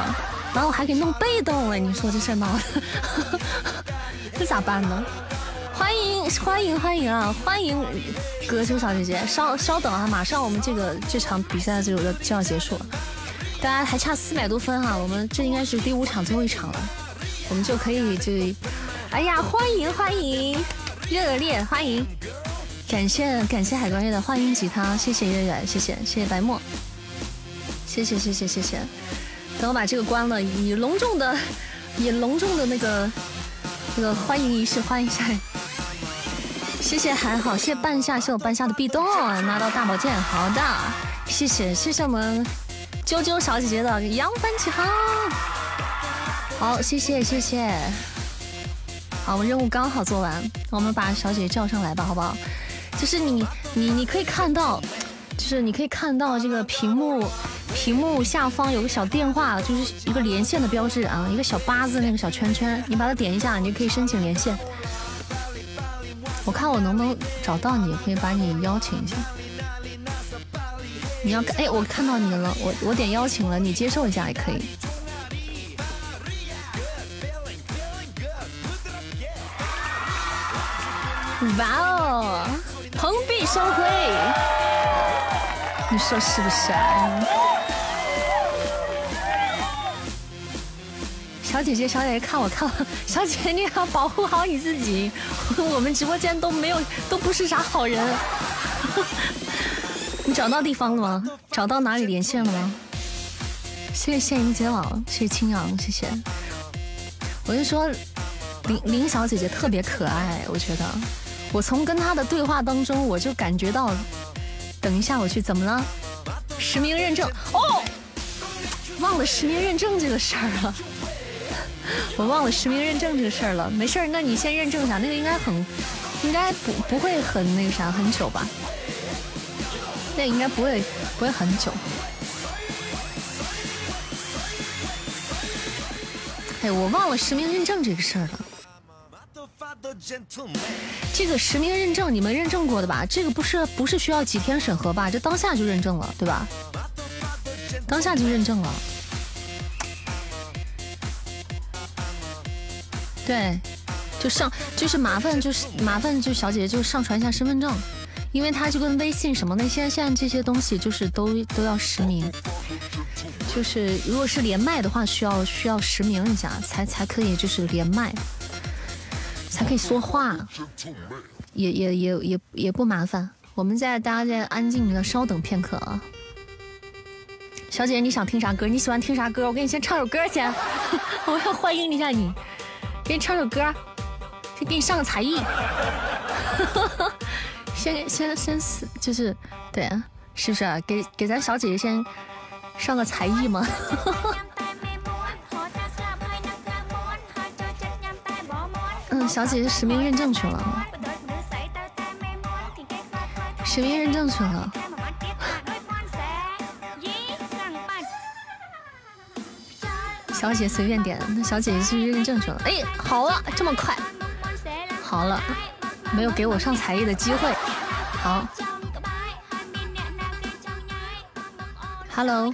完我还给弄被动了，你说这事儿闹的，这咋办呢？欢迎欢迎欢迎啊！欢迎歌秋小姐姐，稍稍等啊，马上我们这个这场比赛就要就要结束了，大家还差四百多分哈，我们这应该是第五场最后一场了，我们就可以就，哎呀，欢迎欢迎，热烈欢迎，感谢感谢海关月的欢迎吉他，谢谢月月，谢谢谢谢白墨。谢谢谢谢谢谢，等我把这个关了，以隆重的，以隆重的那个那个欢迎仪式欢迎一下。谢谢还好，谢谢半夏，谢我半夏的壁咚拿到大宝剑，好的，谢谢谢谢我们啾啾小姐姐的扬帆起航，好谢谢谢谢，好我们任务刚好做完，我们把小姐姐叫上来吧，好不好？就是你你你可以看到，就是你可以看到这个屏幕。屏幕下方有个小电话，就是一个连线的标志啊，一个小八字那个小圈圈，你把它点一下，你就可以申请连线。我看我能不能找到你，可以把你邀请一下。你要哎，我看到你了，我我点邀请了，你接受一下也可以。哇哦，蓬荜生辉，你说是不是啊？小姐姐，小姐姐，看我，看我，小姐姐，你要保护好你自己。我们直播间都没有，都不是啥好人。你找到地方了吗？找到哪里连线了吗？谢谢现银接老，谢谢青阳，谢谢。我就说，林林小姐姐特别可爱，我觉得。我从跟她的对话当中，我就感觉到，等一下我去怎么了？实名认证哦，忘了实名认证这个事儿了，我忘了实名认证这个事儿了。没事儿，那你先认证一下，那个应该很，应该不不会很那个啥，很久吧？那应该不会不会很久。哎，我忘了实名认证这个事儿了。这个实名认证你们认证过的吧？这个不是不是需要几天审核吧？这当下就认证了，对吧？当下就认证了。对，就上就是麻烦就是麻烦就小姐姐就上传一下身份证，因为她就跟微信什么那些现在这些东西就是都都要实名，就是如果是连麦的话需要需要实名一下才才可以就是连麦。才可以说话，也也也也也不麻烦。我们在大家在安静的稍等片刻啊。小姐姐，你想听啥歌？你喜欢听啥歌？我给你先唱首歌先。我要欢迎一下你，给你唱首歌，先给你上个才艺。先先先死，就是对啊，是不是啊？给给咱小姐姐先上个才艺吗？小姐姐实名认证去了，实名认证去了。小姐随便点，那小姐姐是认证去了。哎，好了，这么快，好了，没有给我上才艺的机会。好，Hello，Hello，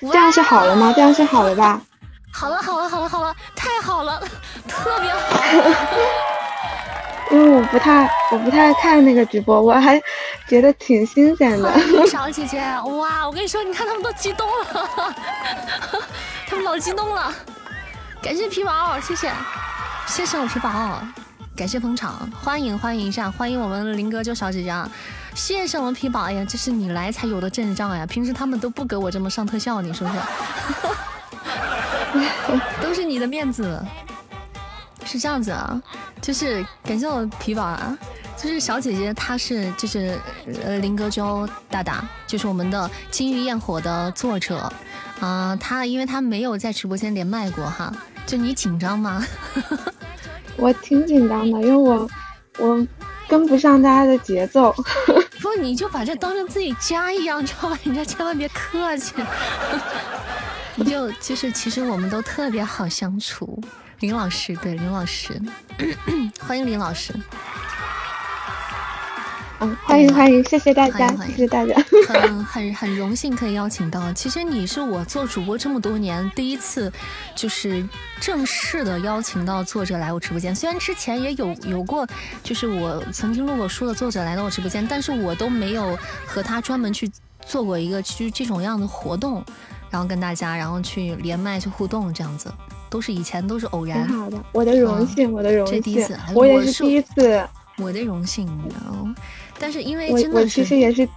这样是好了吗？这样是好了吧？好了好了好了好了，太好了，特别好。因为我不太我不太看那个直播，我还觉得挺新鲜的。小 姐姐，哇！我跟你说，你看他们都激动了，他们老激动了。感谢皮宝，谢谢，谢谢我皮宝，感谢捧场，欢迎欢迎一下，欢迎我们林哥救小姐姐，谢谢我们皮宝，哎呀，这是你来才有的阵仗呀，平时他们都不给我这么上特效，你说说。都是你的面子，是这样子啊，就是感谢我皮宝啊，就是小姐姐她是就是呃林格周大大，就是我们的金玉焰火的作者啊，她因为她没有在直播间连麦过哈，就你紧张吗？我挺紧张的，因为我我跟不上大家的节奏。不，你就把这当成自己家一样，知道吧？你这千万别客气。你就就是其实我们都特别好相处，林老师对林老师，欢迎林老师，嗯，欢迎欢迎，谢谢大家，谢谢大家，很 很很荣幸可以邀请到。其实你是我做主播这么多年第一次，就是正式的邀请到作者来我直播间。虽然之前也有有过，就是我曾经录过书的作者来到我直播间，但是我都没有和他专门去做过一个就这种样的活动。然后跟大家，然后去连麦去互动，这样子都是以前都是偶然。挺好的，我的荣幸，我的荣幸。这第一次，我也是第一次。我的荣幸，然后，但是因为真的是，我其实也是，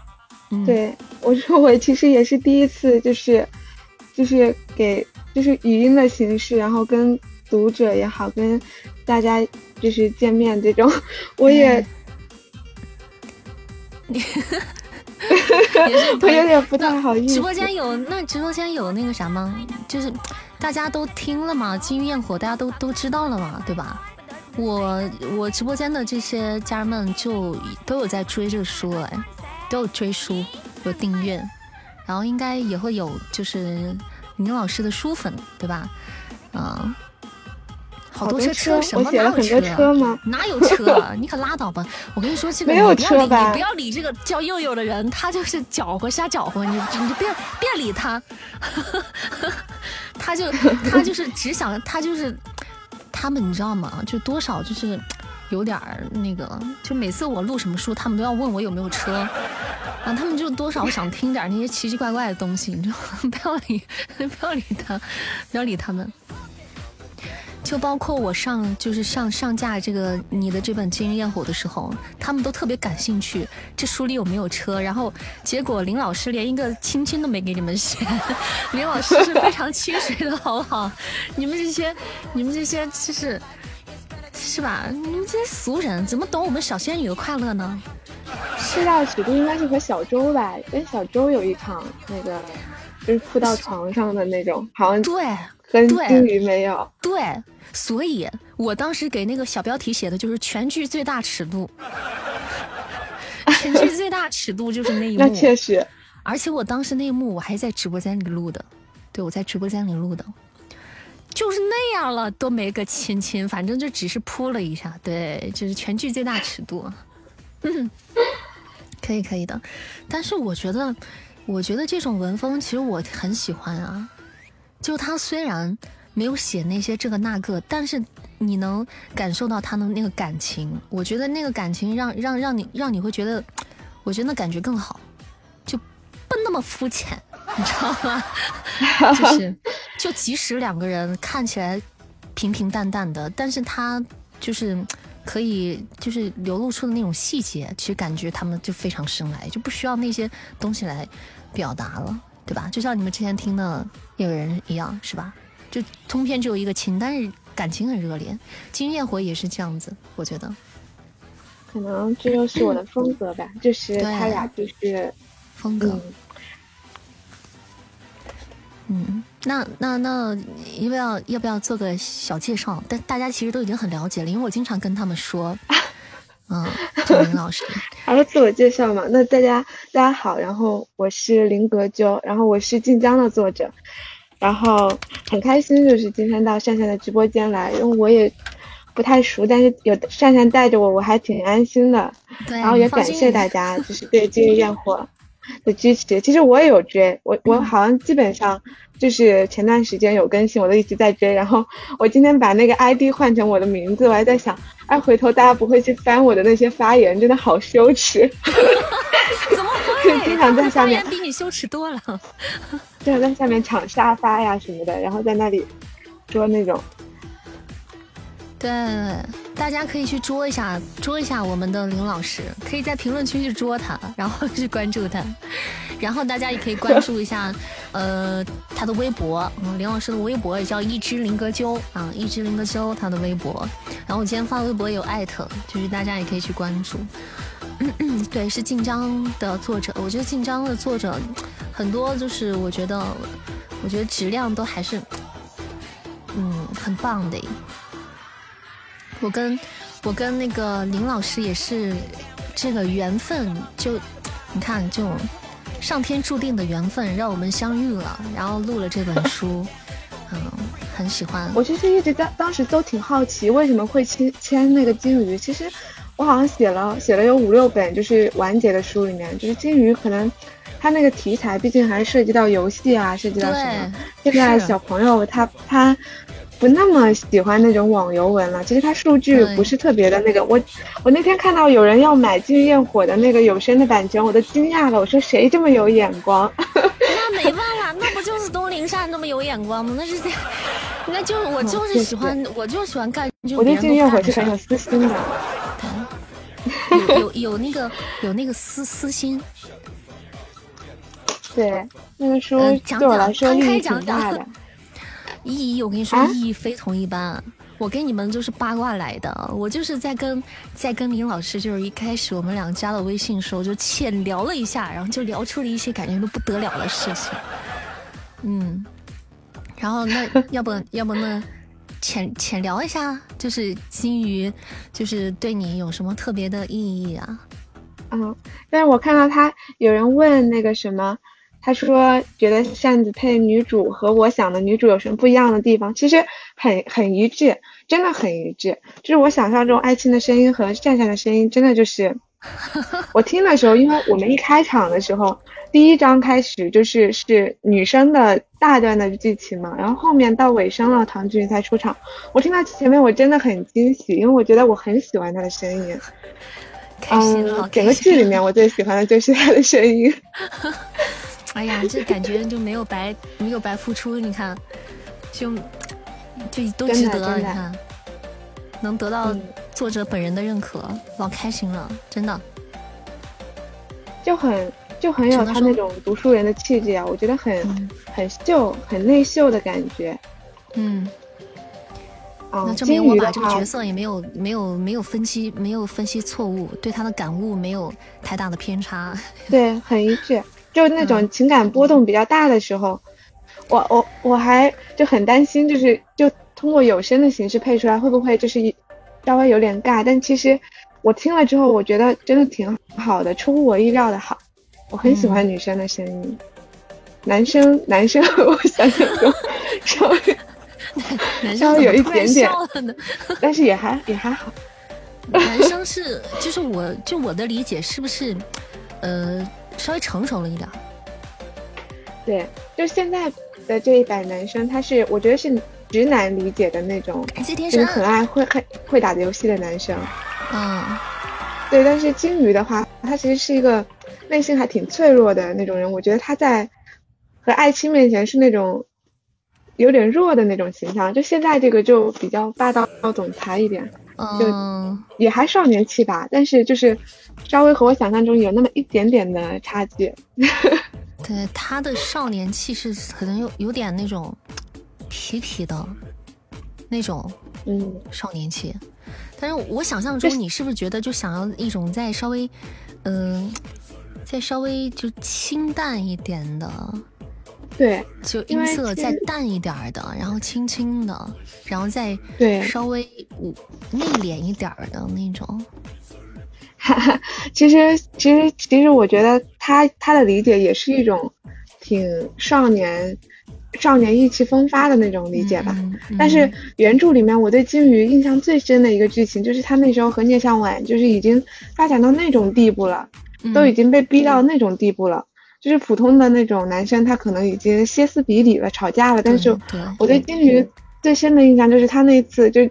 对，我说我其实也是第一次，就是就是给就是语音的形式，然后跟读者也好，跟大家就是见面这种，我也。我有点不太好意思。直播间有那直播间有那个啥吗？就是大家都听了嘛，《金玉焰火》大家都都知道了嘛，对吧？我我直播间的这些家人们就都有在追这个书哎，都有追书，有订阅，然后应该也会有就是宁老师的书粉，对吧？啊，好多车车，什么 哪有车吗？哪有车？你可拉倒吧！我跟你说，这个没有车吧？你不要理这个叫佑佑的人，他就是搅和瞎搅和，你你就别别理他，他就他就是只想他就是他们，你知道吗？就多少就是有点儿那个，就每次我录什么书，他们都要问我有没有车啊，他们就多少想听点那些奇奇怪怪的东西，你知道吗？不要理不要理他，不要理他们。就包括我上就是上上架这个你的这本《金鱼焰火》的时候，他们都特别感兴趣，这书里有没有车？然后结果林老师连一个亲亲都没给你们写，林老师是非常清水的好不好？你们这些你们这些就是是吧？你们这些俗人怎么懂我们小仙女的快乐呢？赤道尺度应该是和小周吧，跟小周有一场那个就是扑到床上的那种，好像对。跟金鱼没有对，所以我当时给那个小标题写的就是全剧最大尺度，全剧最大尺度就是那一 幕。那确实，而且我当时那一幕我还在直播间里录的，对我在直播间里录的，就是那样了都没个亲亲，反正就只是扑了一下，对，就是全剧最大尺度。嗯，可以可以的，但是我觉得，我觉得这种文风其实我很喜欢啊。就他虽然没有写那些这个那个，但是你能感受到他的那个感情。我觉得那个感情让让让你让你会觉得，我觉得那感觉更好，就不那么肤浅，你知道吗？就是，就即使两个人看起来平平淡淡的，但是他就是可以就是流露出的那种细节，其实感觉他们就非常深来，就不需要那些东西来表达了。对吧？就像你们之前听的《有人》一样，是吧？就通篇只有一个亲，但是感情很热烈。《金焰火》也是这样子，我觉得。可能这就是我的风格吧，就是他俩就是风格。嗯，那那那要不要要不要做个小介绍？但大家其实都已经很了解了，因为我经常跟他们说。嗯，林老师，还是自我介绍嘛？那大家大家好，然后我是林格鸠，然后我是晋江的作者，然后很开心就是今天到善善的直播间来，因为我也不太熟，但是有善善带着我，我还挺安心的。然后也感谢大家 就是对《今日焰火》的支持。其实我也有追，我我好像基本上。就是前段时间有更新，我都一直在追。然后我今天把那个 ID 换成我的名字，我还在想，哎，回头大家不会去翻我的那些发言，真的好羞耻。怎么会？经常在下面比你羞耻多了。经常在下面抢沙发呀什么的，然后在那里说那种。对，大家可以去捉一下，捉一下我们的林老师，可以在评论区去捉他，然后去关注他，然后大家也可以关注一下，呃，他的微博，嗯，林老师的微博也叫一只林格鸠啊，一只林格鸠他的微博，然后我今天发微博有艾特，就是大家也可以去关注。对，是晋江的作者，我觉得晋江的作者很多，就是我觉得，我觉得质量都还是，嗯，很棒的。我跟我跟那个林老师也是这个缘分，就你看，就上天注定的缘分，让我们相遇了，然后录了这本书，嗯，很喜欢。我其实一直在当时都挺好奇，为什么会签签那个金鱼？其实我好像写了写了有五六本，就是完结的书里面，就是金鱼可能它那个题材，毕竟还涉及到游戏啊，涉及到什么？现在小朋友他他。不那么喜欢那种网游文了，其实它数据不是特别的那个。我我那天看到有人要买《金焰火》的那个有声的版权，我都惊讶了。我说谁这么有眼光？那没办法，那不就是东林善那么有眼光吗？那是这，那就我就是喜欢，我就喜欢干。我对《金焰火》是很有私心的。有有有那个有那个私私心。对，那个书对我来说意义挺大的。意义，我跟你说，意义非同一般。我跟你们就是八卦来的，我就是在跟在跟林老师，就是一开始我们俩加了微信时候就浅聊了一下，然后就聊出了一些感觉都不得了的事情。嗯，然后那要不 要不那浅浅聊一下，就是金鱼，就是对你有什么特别的意义啊？嗯，但是我看到他有人问那个什么。他说觉得扇子配女主和我想的女主有什么不一样的地方？其实很很一致，真的很一致。就是我想象中爱青的声音和扇扇的声音，真的就是，我听的时候，因为我们一开场的时候，第一章开始就是是女生的大段的剧情嘛，然后后面到尾声了，唐骏才出场。我听到前面我真的很惊喜，因为我觉得我很喜欢他的声音。嗯，整个剧里面我最喜欢的就是他的声音。哎呀，这感觉就没有白没有白付出，你看，就就都值得，你看，能得到作者本人的认可，老开心了，真的，就很就很有他那种读书人的气质啊，我觉得很很秀，很内秀的感觉，嗯，那证明我把这个角色也没有没有没有分析没有分析错误，对他的感悟没有太大的偏差，对，很一致。就那种情感波动比较大的时候，我我我还就很担心，就是就通过有声的形式配出来，会不会就是一稍微有点尬？但其实我听了之后，我觉得真的挺好的，出乎我意料的好。我很喜欢女生的声音，男生 男生 我想想中稍微 稍微有一点点，但是也还也还好。男生是就是我就我的理解是不是呃？稍微成熟了一点，对，就现在的这一版男生，他是我觉得是直男理解的那种，就是很爱会会会打游戏的男生。嗯，对，但是金鱼的话，他其实是一个内心还挺脆弱的那种人。我觉得他在和爱青面前是那种有点弱的那种形象，就现在这个就比较霸道总裁一点。嗯，也还少年气吧，但是就是稍微和我想象中有那么一点点的差距。对他的少年气是可能有有点那种痞痞的那种嗯少年气，但是我想象中你是不是觉得就想要一种再稍微嗯再稍微就清淡一点的？对，就音色再淡一点的，然后轻轻的，然后再对稍微内敛一点的那种。哈哈，其实其实其实，我觉得他他的理解也是一种挺少年少年意气风发的那种理解吧。但是原著里面，我对金鱼印象最深的一个剧情，就是他那时候和聂向晚就是已经发展到那种地步了，都已经被逼到那种地步了。就是普通的那种男生，他可能已经歇斯底里了，吵架了。但是我对金鱼最深的印象就是他那次就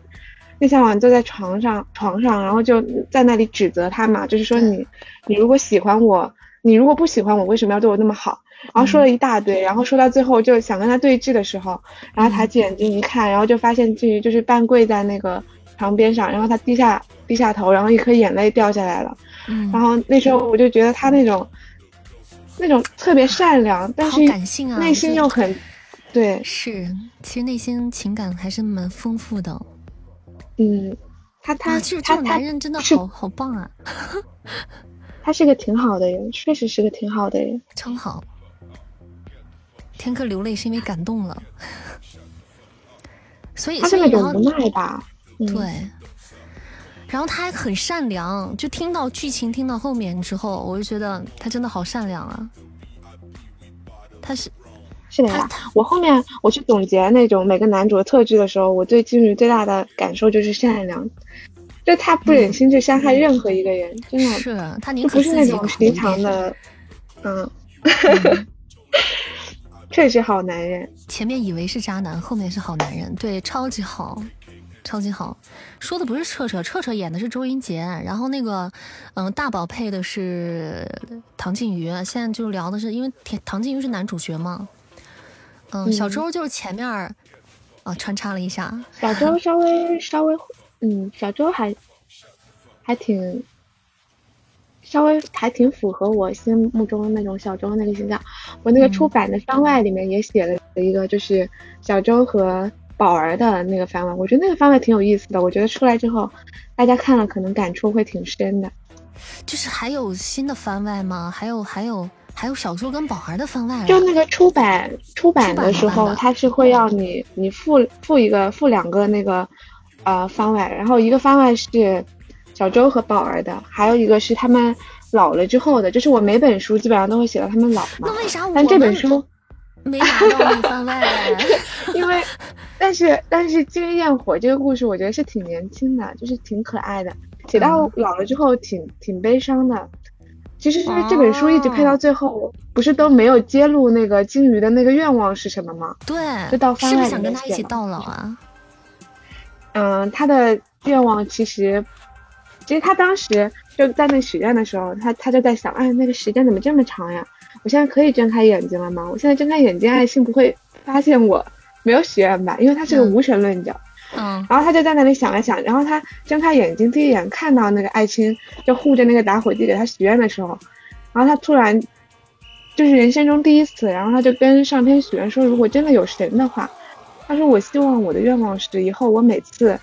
那天晚上坐在床上，床上，然后就在那里指责他嘛，就是说你你如果喜欢我，你如果不喜欢我，为什么要对我那么好？然后说了一大堆，然后说到最后就想跟他对峙的时候，然后抬起眼睛一看，然后就发现金鱼就是半跪在那个床边上，然后他低下低下头，然后一颗眼泪掉下来了。嗯，然后那时候我就觉得他那种。那种特别善良，但是内心又很，对，是，其实内心情感还是蛮丰富的。嗯，他他这这种男人真的好好棒啊！他是个挺好的人，确实是个挺好的人，真好。天客流泪是因为感动了，所以他是那种无奈吧？对。然后他还很善良，就听到剧情听到后面之后，我就觉得他真的好善良啊。他是是的呀，我后面我去总结那种每个男主的特质的时候，我对金鱼最大的感受就是善良，就他不忍心去伤害任何一个人，真的是他宁可不是那种寻常的，嗯，确实好男人。前面以为是渣男，后面是好男人，对，超级好。超级好，说的不是彻彻，彻彻演的是周云杰，然后那个，嗯，大宝配的是唐静瑜。现在就聊的是，因为唐唐静瑜是男主角嘛，嗯，小周就是前面啊穿插了一下，小周 稍微稍微，嗯，小周还还挺稍微还挺符合我心目中的那种小周那个形象。我那个出版的番外里面也写了一个，就是小周和。宝儿的那个番外，我觉得那个番外挺有意思的。我觉得出来之后，大家看了可能感触会挺深的。就是还有新的番外吗？还有还有还有小周跟宝儿的番外？就那个出版出版的时候，他是会要你你付付一个付两个那个呃番外，然后一个番外是小周和宝儿的，还有一个是他们老了之后的，就是我每本书基本上都会写到他们老嘛。那为啥？但这本书没拿到那番外 因为，但是但是《金玉焰火》这个故事，我觉得是挺年轻的，就是挺可爱的。写到老了之后，挺挺悲伤的。其实是这本书一直配到最后，不是都没有揭露那个金鱼的那个愿望是什么吗？对，就到番外是不是想跟他一起到老啊？嗯，他的愿望其实，其实他当时就在那许愿的时候，他他就在想，哎，那个时间怎么这么长呀？我现在可以睁开眼睛了吗？我现在睁开眼睛，爱信不会发现我没有许愿吧？因为他是个无神论者。嗯，然后他就在那里想了想，然后他睁开眼睛，第一眼看到那个爱青就护着那个打火机给他许愿的时候，然后他突然就是人生中第一次，然后他就跟上天许愿说，如果真的有神的话，他说我希望我的愿望是以后我每次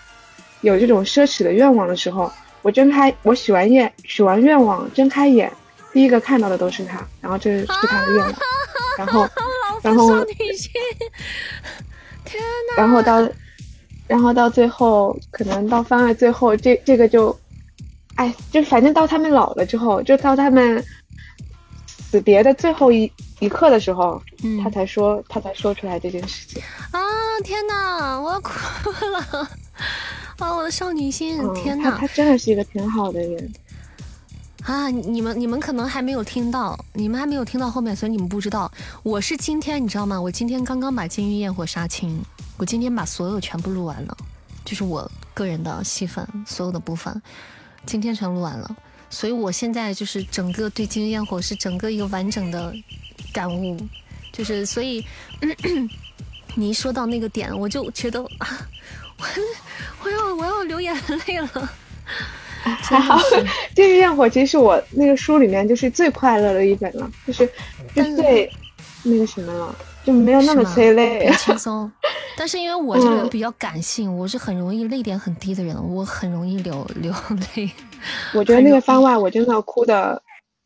有这种奢侈的愿望的时候，我睁开我许完愿许完愿望睁开眼，第一个看到的都是他，然后这是他的愿望，然后然后天哪，然后到。然后到最后，可能到番外最后，这这个就，哎，就反正到他们老了之后，就到他们死别的最后一一刻的时候，他才说，他才说出来这件事情。啊！天哪，我要哭了！啊，我的少女心！天哪，他他真的是一个挺好的人。啊，你们你们可能还没有听到，你们还没有听到后面，所以你们不知道。我是今天，你知道吗？我今天刚刚把《金玉焰火》杀青。我今天把所有全部录完了，就是我个人的戏份，所有的部分，今天全录完了。所以我现在就是整个对《金鱼焰火》是整个一个完整的感悟，就是所以 你一说到那个点，我就觉得啊，我 我要我要流眼泪了。还好，《金焰火》其实是我那个书里面就是最快乐的一本了，就是就最那个什么了。就没有那么催泪，轻松。但是因为我这个人比较感性，我是很容易泪点很低的人，我很容易流流泪。我觉得那个番外我真的哭的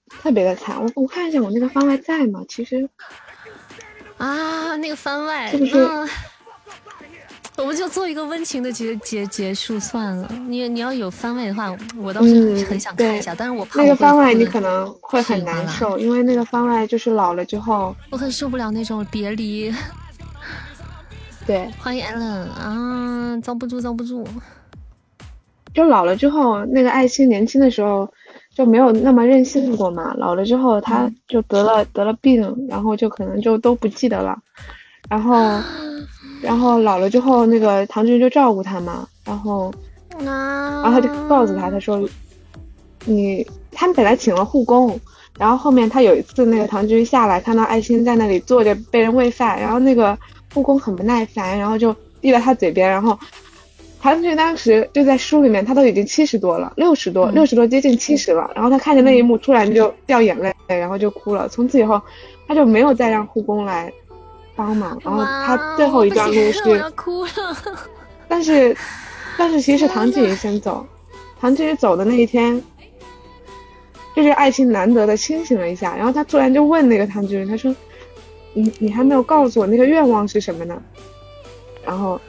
特别的惨。我我看一下我那个番外在吗？其实啊，那个番外是不是？我们就做一个温情的结结结束算了。你你要有番外的话，我倒是很想看一下，但是我怕那个番外你可能会很难受，因为那个番外就是老了之后，我很受不了那种别离。对，欢迎 Allen 啊，遭不住，遭不住。就老了之后，那个爱心年轻的时候就没有那么任性过嘛，老了之后他就得了得了病，然后就可能就都不记得了，然后。然后老了之后，那个唐军就照顾他嘛，然后，然后他就告诉他，他说，你他们本来请了护工，然后后面他有一次那个唐军下来，看到爱心在那里坐着被人喂饭，然后那个护工很不耐烦，然后就递到他嘴边，然后唐军当时就在书里面，他都已经七十多了，六十多，六十多接近七十了，然后他看见那一幕，突然就掉眼泪，然后就哭了，从此以后他就没有再让护工来。帮忙，然后他最后一段路是，但是，但是其实是唐季宇先走，唐季宇走的那一天，就是爱情难得的清醒了一下，然后他突然就问那个唐季宇，他说：“你你还没有告诉我那个愿望是什么呢？”然后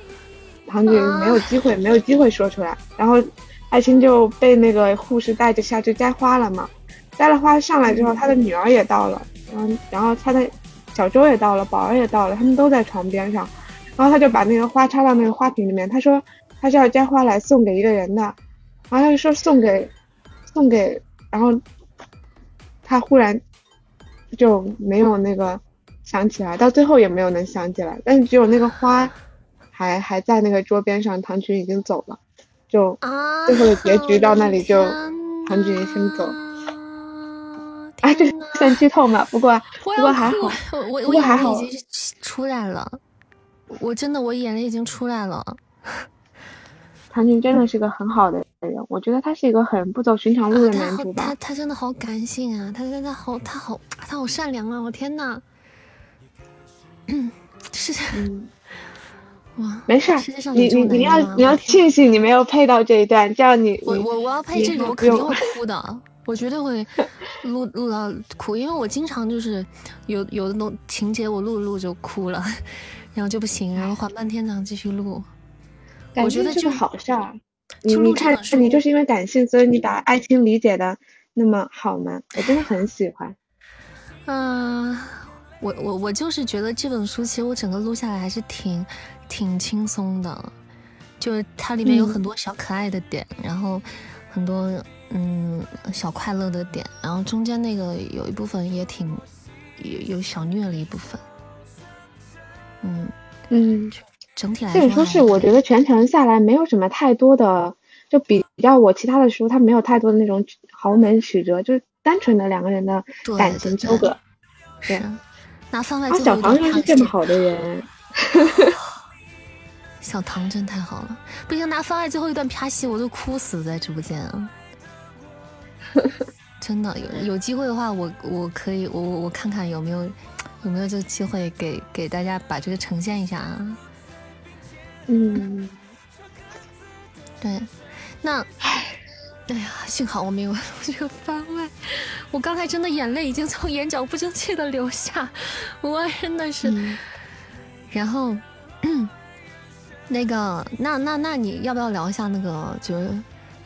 唐季宇没有机会，没有机会说出来，然后爱情就被那个护士带着下去摘花了嘛，摘了花上来之后，他的女儿也到了，然后然后他的。小周也到了，宝儿也到了，他们都在床边上，然后他就把那个花插到那个花瓶里面。他说他是要摘花来送给一个人的，然后他就说送给送给，然后他忽然就没有那个想起来，到最后也没有能想起来，但是只有那个花还还在那个桌边上。唐群已经走了，就最后的结局到那里就唐群先走。啊，这算剧透吗？不过不过还好，我我眼泪已经出来了，我真的我眼泪已经出来了。唐骏真的是个很好的人，我觉得他是一个很不走寻常路的男主吧。他他真的好感性啊，他他他好他好他好善良啊！我天呐。嗯，是嗯，哇，没事，你你你要你要庆幸你没有配到这一段，这样你我我我要配这个，我肯定会哭的。我绝对会录录到哭，因为我经常就是有有的种情节，我录录就哭了，然后就不行，然后缓半天才能继续录。我觉得这个好事儿。你你看，你就是因为感性，所以你把爱情理解的那么好吗？我真的很喜欢。嗯，我我我就是觉得这本书，其实我整个录下来还是挺挺轻松的，就是它里面有很多小可爱的点，然后很多嗯小快乐的点，然后中间那个有一部分也挺有有小虐了一部分。嗯嗯。整体来说，这本书是我觉得全程下来没有什么太多的，就比较我其他的书，它没有太多的那种豪门曲折，就是单纯的两个人的感情纠葛。是，那番外。小唐又是这么好的人，小唐真太好了，不行，拿番外最后一段啪戏，我都哭死在直播间。真的有有机会的话，我我可以，我我我看看有没有有没有这个机会给给大家把这个呈现一下啊。嗯，对，那，哎呀，幸好我没有这个番外，我刚才真的眼泪已经从眼角不争气的流下，我真的是。然后，那个，那那那你要不要聊一下那个，就是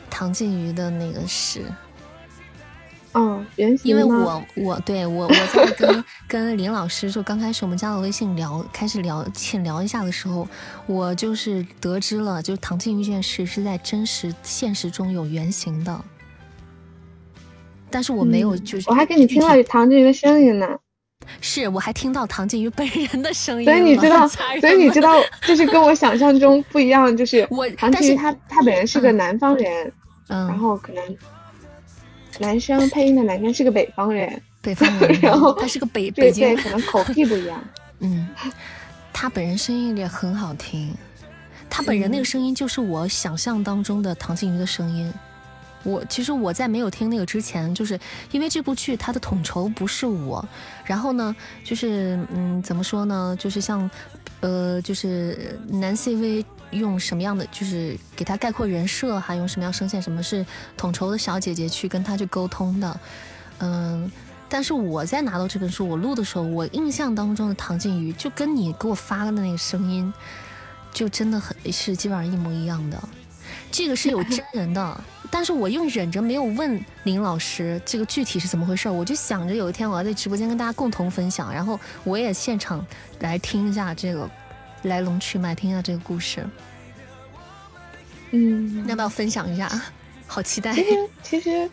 唐静瑜的那个事？哦，原因为我我对我我在跟跟林老师就刚开始我们加了微信聊开始聊浅聊一下的时候，我就是得知了，就唐静瑜这件事是在真实现实中有原型的，但是我没有就是我还给你听了唐静瑜的声音呢，是我还听到唐静瑜本人的声音，所以你知道，所以你知道就是跟我想象中不一样，就是我唐静瑜他他本人是个南方人，嗯，然后可能。男生配音的男生是个北方人，北方人，然后他是个北北京，可能口癖不一样。嗯，他本人声音也很好听，他本人那个声音就是我想象当中的唐静瑜的声音。我其实我在没有听那个之前，就是因为这部剧它的统筹不是我，然后呢，就是嗯，怎么说呢，就是像。呃，就是男 CV 用什么样的，就是给他概括人设，还用什么样声线，什么是统筹的小姐姐去跟他去沟通的，嗯，但是我在拿到这本书我录的时候，我印象当中的唐静瑜就跟你给我发的那个声音，就真的很是基本上一模一样的，这个是有真人的。但是我又忍着没有问林老师这个具体是怎么回事，我就想着有一天我要在直播间跟大家共同分享，然后我也现场来听一下这个来龙去脉，听一下这个故事。嗯，要不要分享一下？好期待。其实其实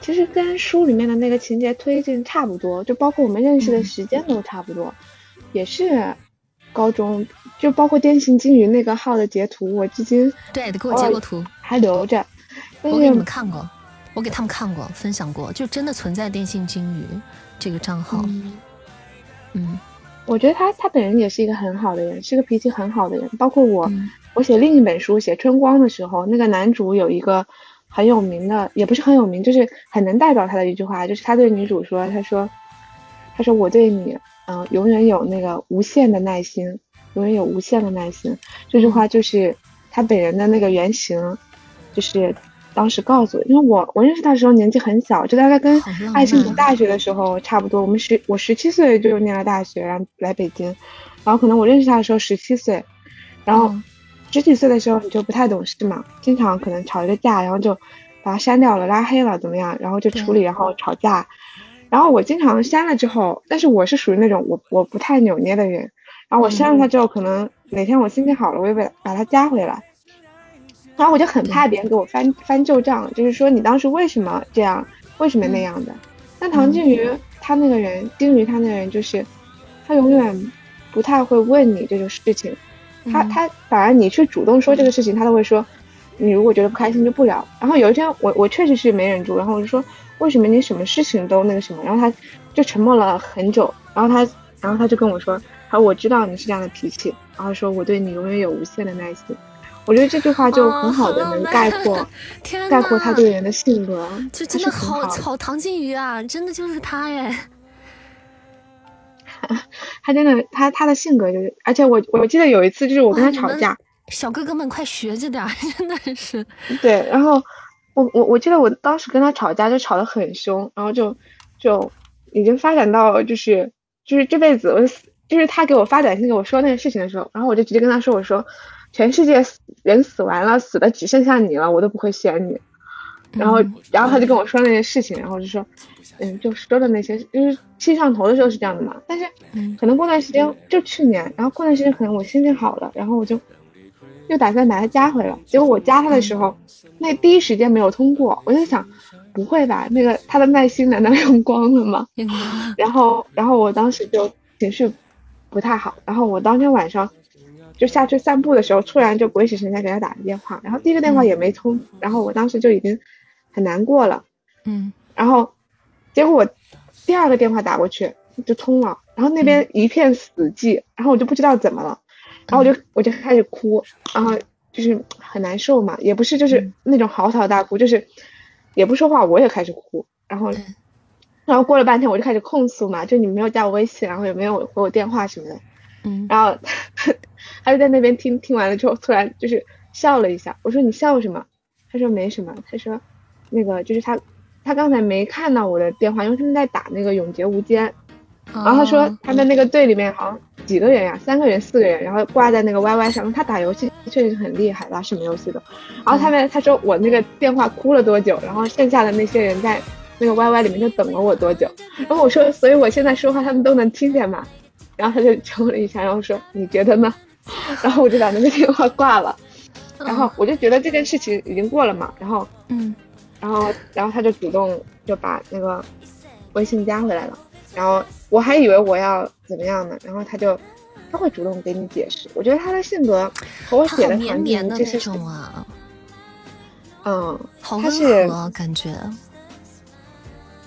其实跟书里面的那个情节推进差不多，就包括我们认识的时间都差不多，也是高中，就包括电信金鱼那个号的截图，我至今对，给我截过图，还留着。我给你们看过，我给他们看过，分享过，就真的存在电信金鱼这个账号。嗯，我觉得他他本人也是一个很好的人，是个脾气很好的人。包括我，我写另一本书写春光的时候，那个男主有一个很有名的，也不是很有名，就是很能代表他的一句话，就是他对女主说：“他说，他说我对你，嗯，永远有那个无限的耐心，永远有无限的耐心。”这句话就是他本人的那个原型，就是。当时告诉我，因为我我认识他的时候年纪很小，就大概跟爱情读大学的时候差不多。我们十我十七岁就念了大学，然后来北京，然后可能我认识他的时候十七岁，然后十几岁的时候你就不太懂事嘛，经常可能吵一个架，然后就把他删掉了、拉黑了怎么样，然后就处理，然后吵架，然后我经常删了之后，但是我是属于那种我我不太扭捏的人，然后我删了他之后，可能哪天我心情好了，我又把把他加回来。然后我就很怕别人给我翻翻旧账，就是说你当时为什么这样，为什么那样的？但唐静瑜他那个人，丁瑜他那个人就是，他永远不太会问你这种事情，他他反而你去主动说这个事情，他都会说，你如果觉得不开心就不聊。然后有一天我我确实是没忍住，然后我就说为什么你什么事情都那个什么？然后他就沉默了很久，然后他然后他就跟我说，他说我知道你是这样的脾气，然后说我对你永远有无限的耐心。我觉得这句话就很好的能概 括，概括他这个人的性格，就真的好好唐静瑜啊，真的就是他耶。他真的，他他的性格就是，而且我我记得有一次就是我跟他吵架，小哥哥们快学着点，真的是。对，然后我我我记得我当时跟他吵架就吵得很凶，然后就就已经发展到就是就是这辈子我就是他给我发短信给我说那个事情的时候，然后我就直接跟他说我说。全世界人死完了，死的只剩下你了，我都不会选你。然后，然后他就跟我说那些事情，然后就说，嗯，就说的那些，就是气上头的时候是这样的嘛。但是，可能过段时间就去年，然后过段时间可能我心情好了，然后我就又打算把他加回来。结果我加他的时候，那第一时间没有通过，我就想，不会吧？那个他的耐心难道用光了吗？然后，然后我当时就情绪不太好，然后我当天晚上就下去散步的时候，突然就鬼使神差给他打了电话，然后第一个电话也没通，然后我当时就已经。很难过了，嗯，然后，结果我第二个电话打过去就通了，然后那边一片死寂，然后我就不知道怎么了，然后我就我就开始哭，然后就是很难受嘛，也不是就是那种嚎啕大哭，就是也不说话，我也开始哭，然后，然后过了半天我就开始控诉嘛，就你没有加我微信，然后也没有回我电话什么的，嗯，然后他就在那边听听完了之后，突然就是笑了一下，我说你笑什么？他说没什么，他说。那个就是他，他刚才没看到我的电话，因为他们在打那个永劫无间，然后他说他们那个队里面好像几个人呀，三个人四个人，然后挂在那个 YY 上，他打游戏确实很厉害的，什么游戏的。然后他们他说我那个电话哭了多久，然后剩下的那些人在那个 YY 里面就等了我多久。然后我说，所以我现在说话他们都能听见嘛。然后他就瞅了一下，然后说你觉得呢？然后我就把那个电话挂了。然后我就觉得这件事情已经过了嘛。然后嗯。然后，然后他就主动就把那个微信加回来了。然后我还以为我要怎么样呢？然后他就他会主动给你解释。我觉得他的性格和我写的绵绵的那种啊，嗯，好温和感觉，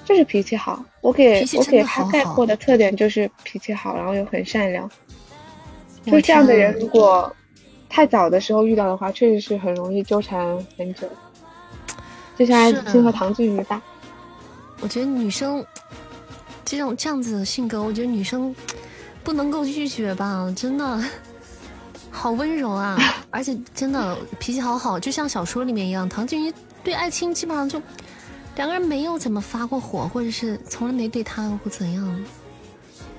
就是脾气好。我给我给他概括的特点就是脾气好，然后又很善良。就这样的人，如果太早的时候遇到的话，确实是很容易纠缠很久。就像爱情和唐俊瑜吧，我觉得女生这种这样子的性格，我觉得女生不能够拒绝吧，真的好温柔啊，而且真的脾气好好，就像小说里面一样。唐俊瑜对爱青基本上就两个人没有怎么发过火，或者是从来没对他或怎样。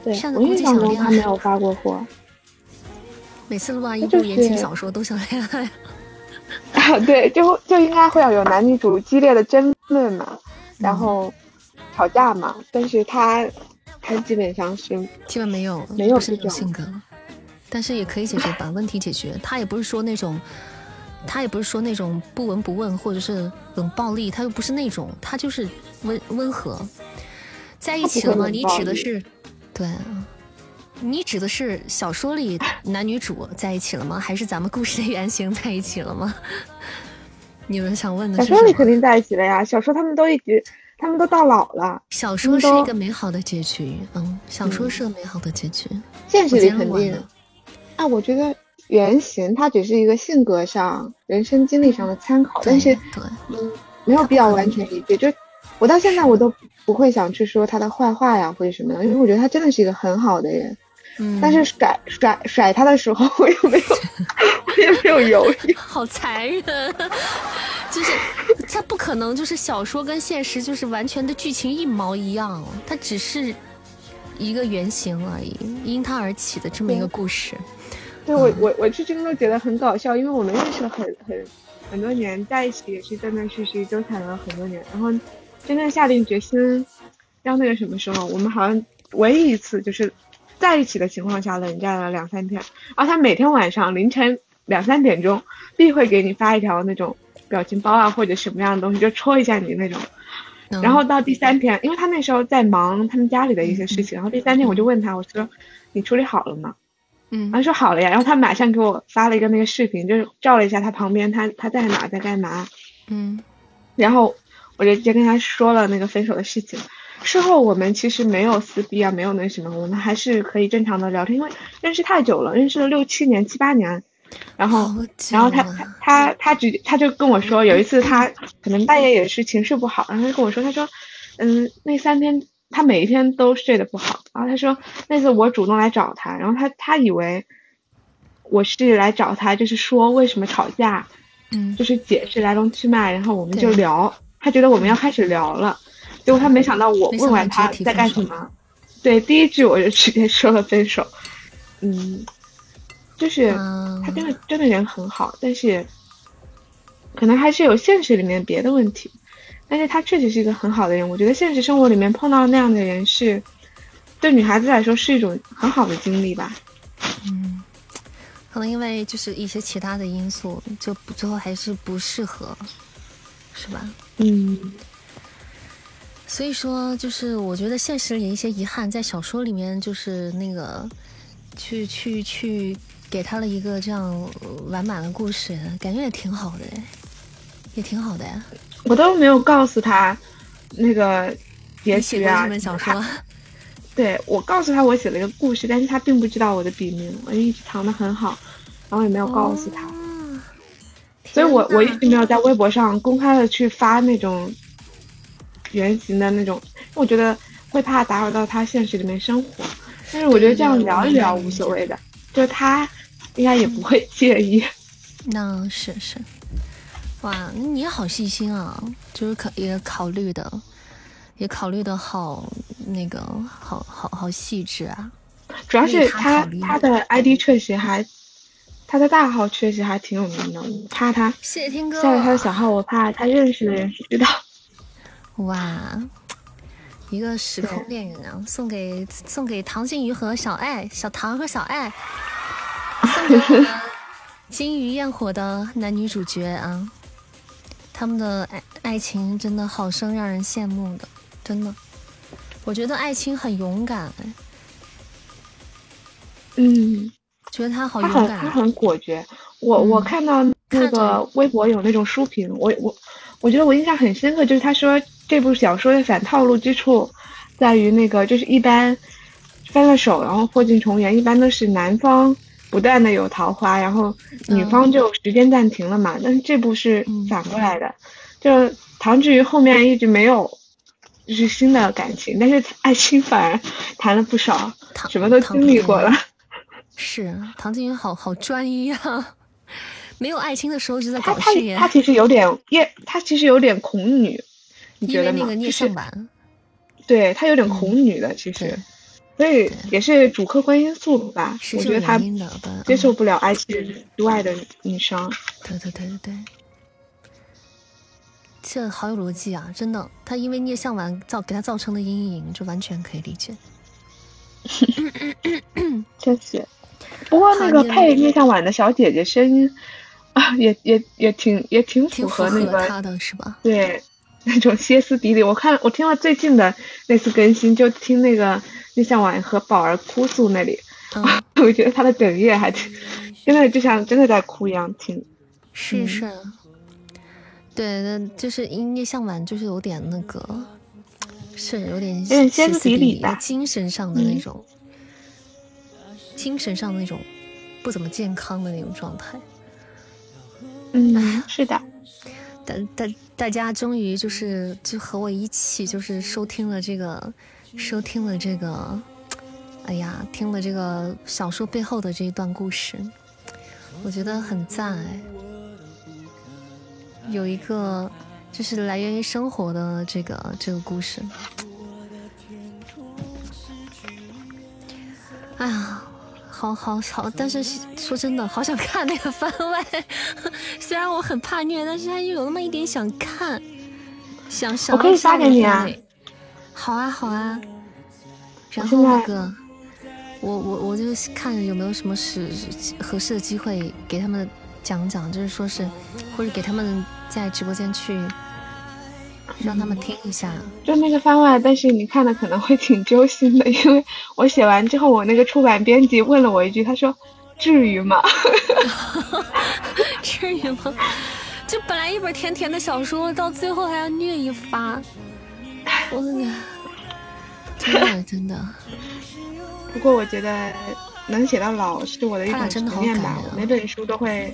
对，我印象中他没有发过火。每次录完一部言情小说都想恋爱。啊，对，就就应该会要有男女主激烈的争论嘛，然后吵架嘛，但是他他基本上是基本没有没有这种性格，但是也可以解决，把问题解决。他也不是说那种，他也不是说那种不闻不问或者是冷暴力，他又不是那种，他就是温温和，在一起了吗？你指的是对。你指的是小说里男女主在一起了吗？还是咱们故事的原型在一起了吗？你们想问的是？小说里肯定在一起了呀，小说他们都一直，他们都到老了。小说是一个美好的结局，嗯，小说是个美好的结局。现实里肯定。啊，我觉得原型它只是一个性格上、人生经历上的参考，但是，嗯，没有必要完全一致。就我到现在我都不会想去说他的坏话呀或者什么的，因为我觉得他真的是一个很好的人。但是甩甩甩他的时候，我又没有，我也没有犹豫。好残忍，就是他不可能，就是小说跟现实就是完全的剧情一毛一样，它只是一个原型而已，因他而起的这么一个故事。对我我我是真的觉得很搞笑，因为我们认识了很很很多年，在一起也是断断续续纠缠了很多年，然后真正下定决心要那个什么时候，我们好像唯一一次就是。在一起的情况下冷战了两三天，然后他每天晚上凌晨两三点钟必会给你发一条那种表情包啊或者什么样的东西，就戳一下你那种。然后到第三天，因为他那时候在忙他们家里的一些事情，然后第三天我就问他，我说你处理好了吗？嗯，他说好了呀，然后他马上给我发了一个那个视频，就是照了一下他旁边他他在哪在干嘛。嗯，然后我就直接跟他说了那个分手的事情。事后我们其实没有撕逼啊，没有那什么，我们还是可以正常的聊天，因为认识太久了，认识了六七年、七八年，然后，然后他他他他直他就跟我说，有一次他可能半夜也是情绪不好，然后就跟我说，他说，嗯，那三天他每一天都睡得不好，然后他说那次我主动来找他，然后他他以为我是来找他，就是说为什么吵架，嗯，就是解释来龙去脉，然后我们就聊，他觉得我们要开始聊了。结果他没想到我问完他在干什么，对第一句我就直接说了分手，嗯，就是他真的真的人很好，但是可能还是有现实里面别的问题。但是他确实是一个很好的人，我觉得现实生活里面碰到那样的人是对女孩子来说是一种很好的经历吧。嗯，可能因为就是一些其他的因素，就最后还是不适合，是吧？嗯。所以说，就是我觉得现实里一些遗憾，在小说里面就是那个，去去去给他了一个这样完满的故事，感觉也挺好的，也挺好的呀。我都没有告诉他那个结局啊。小说。对，我告诉他我写了一个故事，但是他并不知道我的笔名，我一直藏的很好，然后也没有告诉他。所以我我一直没有在微博上公开的去发那种。原型的那种，我觉得会怕打扰到他现实里面生活，但是我觉得这样聊一聊无所谓的，就他应该也不会介意。那是是，哇，你也好细心啊，就是考也考虑的，也考虑的好那个，好好好细致啊。主要是他他的 ID 确实还，他的大号确实还挺有名的，我怕他谢谢听哥下了他的小号，我怕他认识的人知道。哇，一个时空恋人啊！送给送给唐静瑜和小爱，小唐和小爱，送给我们金鱼焰火的男女主角啊！他们的爱爱情真的好生让人羡慕的，真的，我觉得爱情很勇敢。嗯，觉得他好勇敢，他很果决。我我看到那个微博有那种书评，我我我觉得我印象很深刻，就是他说。这部小说的反套路之处，在于那个就是一般分了手，然后破镜重圆，一般都是男方不断的有桃花，然后女方就时间暂停了嘛。但是这部是反过来的，就唐志宇后面一直没有就是新的感情，但是爱情反而谈了不少，什么都经历过了。是唐静云好好专一啊，没有爱情的时候就在搞事业。他其实有点也，他其实有点恐女。因为那个聂向晚，对他有点恐女的，其实，所以也是主客观因素吧。我觉得他接受不了爱情之外的女生。对对对对对，这好有逻辑啊！真的，他因为聂向晚造给他造成的阴影，就完全可以理解。确实，不过那个配聂向晚的小姐姐声音啊，也也也挺也挺符合那个他的是吧？对。那种歇斯底里，我看我听了最近的那次更新，就听那个聂向晚和宝儿哭诉那里，我觉得他的哽咽还挺，真的就像真的在哭一样听。是是，对，那就是因聂向晚就是有点那个，是有点歇斯底里的，精神上的那种，精神上的那种不怎么健康的那种状态。嗯，是的。大大大家终于就是就和我一起就是收听了这个，收听了这个，哎呀，听了这个小说背后的这一段故事，我觉得很赞哎。有一个就是来源于生活的这个这个故事，哎呀。好好好，但是说真的，好想看那个番外。虽然我很怕虐，但是他又有那么一点想看，想想。我可以发给你啊。好啊，好啊。然后那个，我我我就看有没有什么是合适的机会给他们讲讲，就是说是，或者给他们在直播间去。让他们听一下，就那个番外，但是你看的可能会挺揪心的，因为我写完之后，我那个出版编辑问了我一句，他说：“至于吗？至于吗？就本来一本甜甜的小说，到最后还要虐一发，我的天，真的真的。不过我觉得能写到老是我的一种执念吧，每本书都会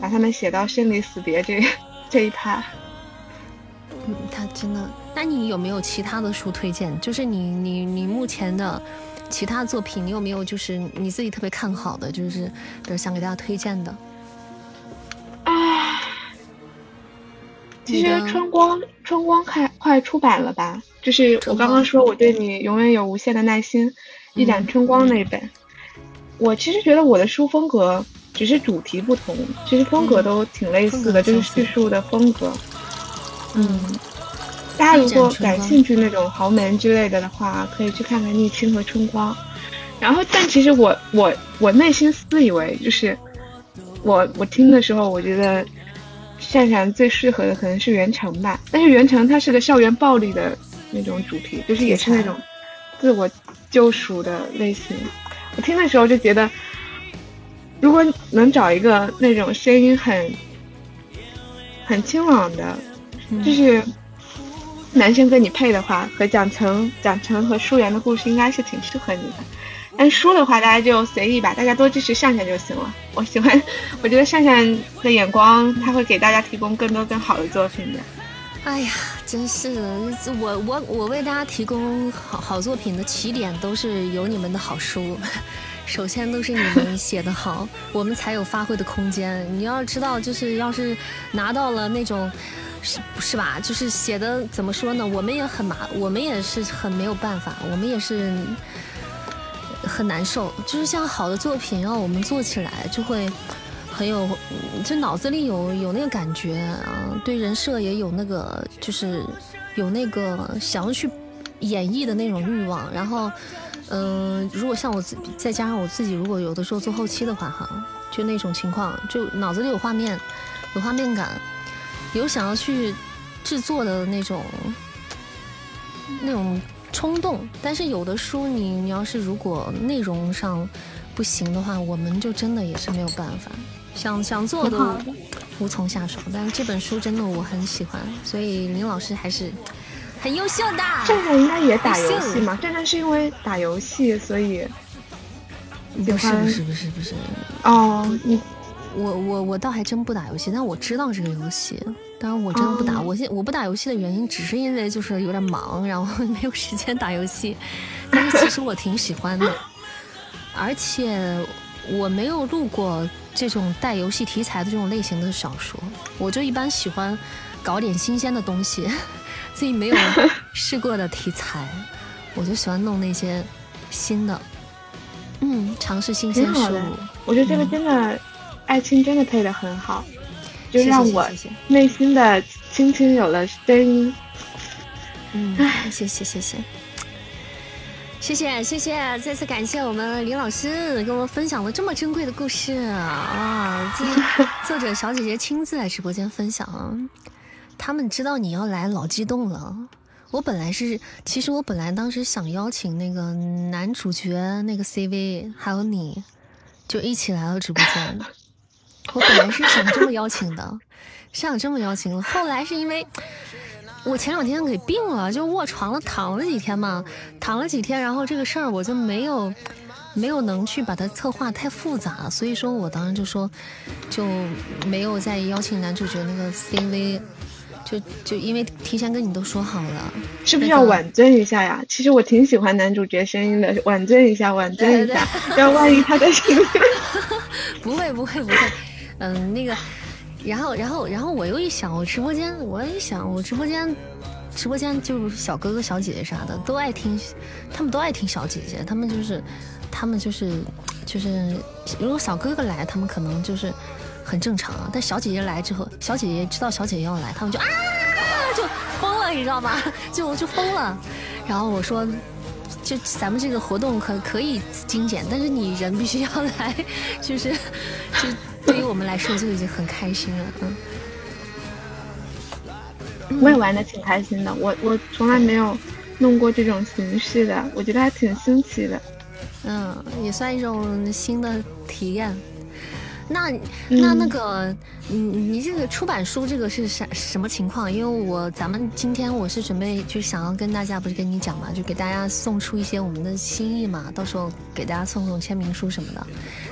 把他们写到生离死别这这一趴。他真的，那你有没有其他的书推荐？就是你你你目前的其他作品，你有没有就是你自己特别看好的，就是比如想给大家推荐的？唉，其实春光春光快快出版了吧？就是我刚刚说我对你永远有无限的耐心，一盏春光那一本，我其实觉得我的书风格只是主题不同，其实风格都挺类似的，就是叙述的风格。嗯，嗯大家如果感兴趣那种豪门之类的的话，可以去看看《逆清》和《春光》。然后，但其实我我我内心私以为就是，我我听的时候，我觉得善善最适合的可能是袁成吧。但是袁成他是个校园暴力的那种主题，就是也是那种自我救赎的类型。我听的时候就觉得，如果能找一个那种声音很很清朗的，就是男生跟你配的话，和蒋成、蒋成和舒言的故事应该是挺适合你的。但书的话，大家就随意吧，大家多支持善善就行了。我喜欢，我觉得善善的眼光，他会给大家提供更多更好的作品的。哎呀，真是的，我我我为大家提供好好作品的起点都是有你们的好书，首先都是你们写的好，我们才有发挥的空间。你要知道，就是要是拿到了那种，是是吧？就是写的怎么说呢？我们也很麻，我们也是很没有办法，我们也是。很难受，就是像好的作品，让我们做起来就会很有，就脑子里有有那个感觉啊，对人设也有那个，就是有那个想要去演绎的那种欲望。然后，嗯，如果像我自再加上我自己，如果有的时候做后期的话，哈，就那种情况，就脑子里有画面，有画面感，有想要去制作的那种那种。冲动，但是有的书你你要是如果内容上不行的话，我们就真的也是没有办法，想想做都无从下手。但是这本书真的我很喜欢，所以林老师还是很优秀的。战战应该也打游戏嘛？战战是因为打游戏所以不是不是不是不是哦，你我我我倒还真不打游戏，但我知道这个游戏。当然我真的不打，我现我不打游戏的原因只是因为就是有点忙，然后 没有时间打游戏。但是其实我挺喜欢的，而且我没有录过这种带游戏题材的这种类型的小说，我就一般喜欢搞点新鲜的东西，自己没有 试过的题材，我就喜欢弄那些新的，嗯，尝试新鲜事物。我觉得这个真的，爱青真的配的很好。就让我内心的青青有了声音。嗯，谢谢谢谢，谢谢谢谢，再次感谢我们李老师给我们分享了这么珍贵的故事啊！作者小姐姐亲自来直播间分享，他们知道你要来，老激动了。我本来是，其实我本来当时想邀请那个男主角那个 CV，还有你，就一起来到直播间。我本来是想这么邀请的，是想这么邀请的。后来是因为我前两天给病了，就卧床了，躺了几天嘛，躺了几天，然后这个事儿我就没有没有能去把它策划太复杂，所以说我当时就说就没有再邀请男主角那个 CV，就就因为提前跟你都说好了，是不是要婉尊一下呀？其实我挺喜欢男主角声音的，婉尊一下，婉尊一下，要万一他的声音，不会不会不会。嗯，那个，然后，然后，然后我又一想，我直播间，我一想，我直播间，直播间就是小哥哥、小姐姐啥的都爱听，他们都爱听小姐姐，他们就是，他们就是，就是，如果小哥哥来，他们可能就是很正常啊，但小姐姐来之后，小姐姐知道小姐姐要来，他们就啊，就疯了，你知道吗？就 就疯了。然后我说，就咱们这个活动可可以精简，但是你人必须要来，就是，就。对于我们来说就已经很开心了，嗯。我也玩的挺开心的，我我从来没有弄过这种形式的，我觉得还挺新奇的，嗯，也算一种新的体验。那那那个，你你这个出版书这个是啥什么情况？因为我咱们今天我是准备就想要跟大家不是跟你讲嘛，就给大家送出一些我们的心意嘛，到时候给大家送送签名书什么的。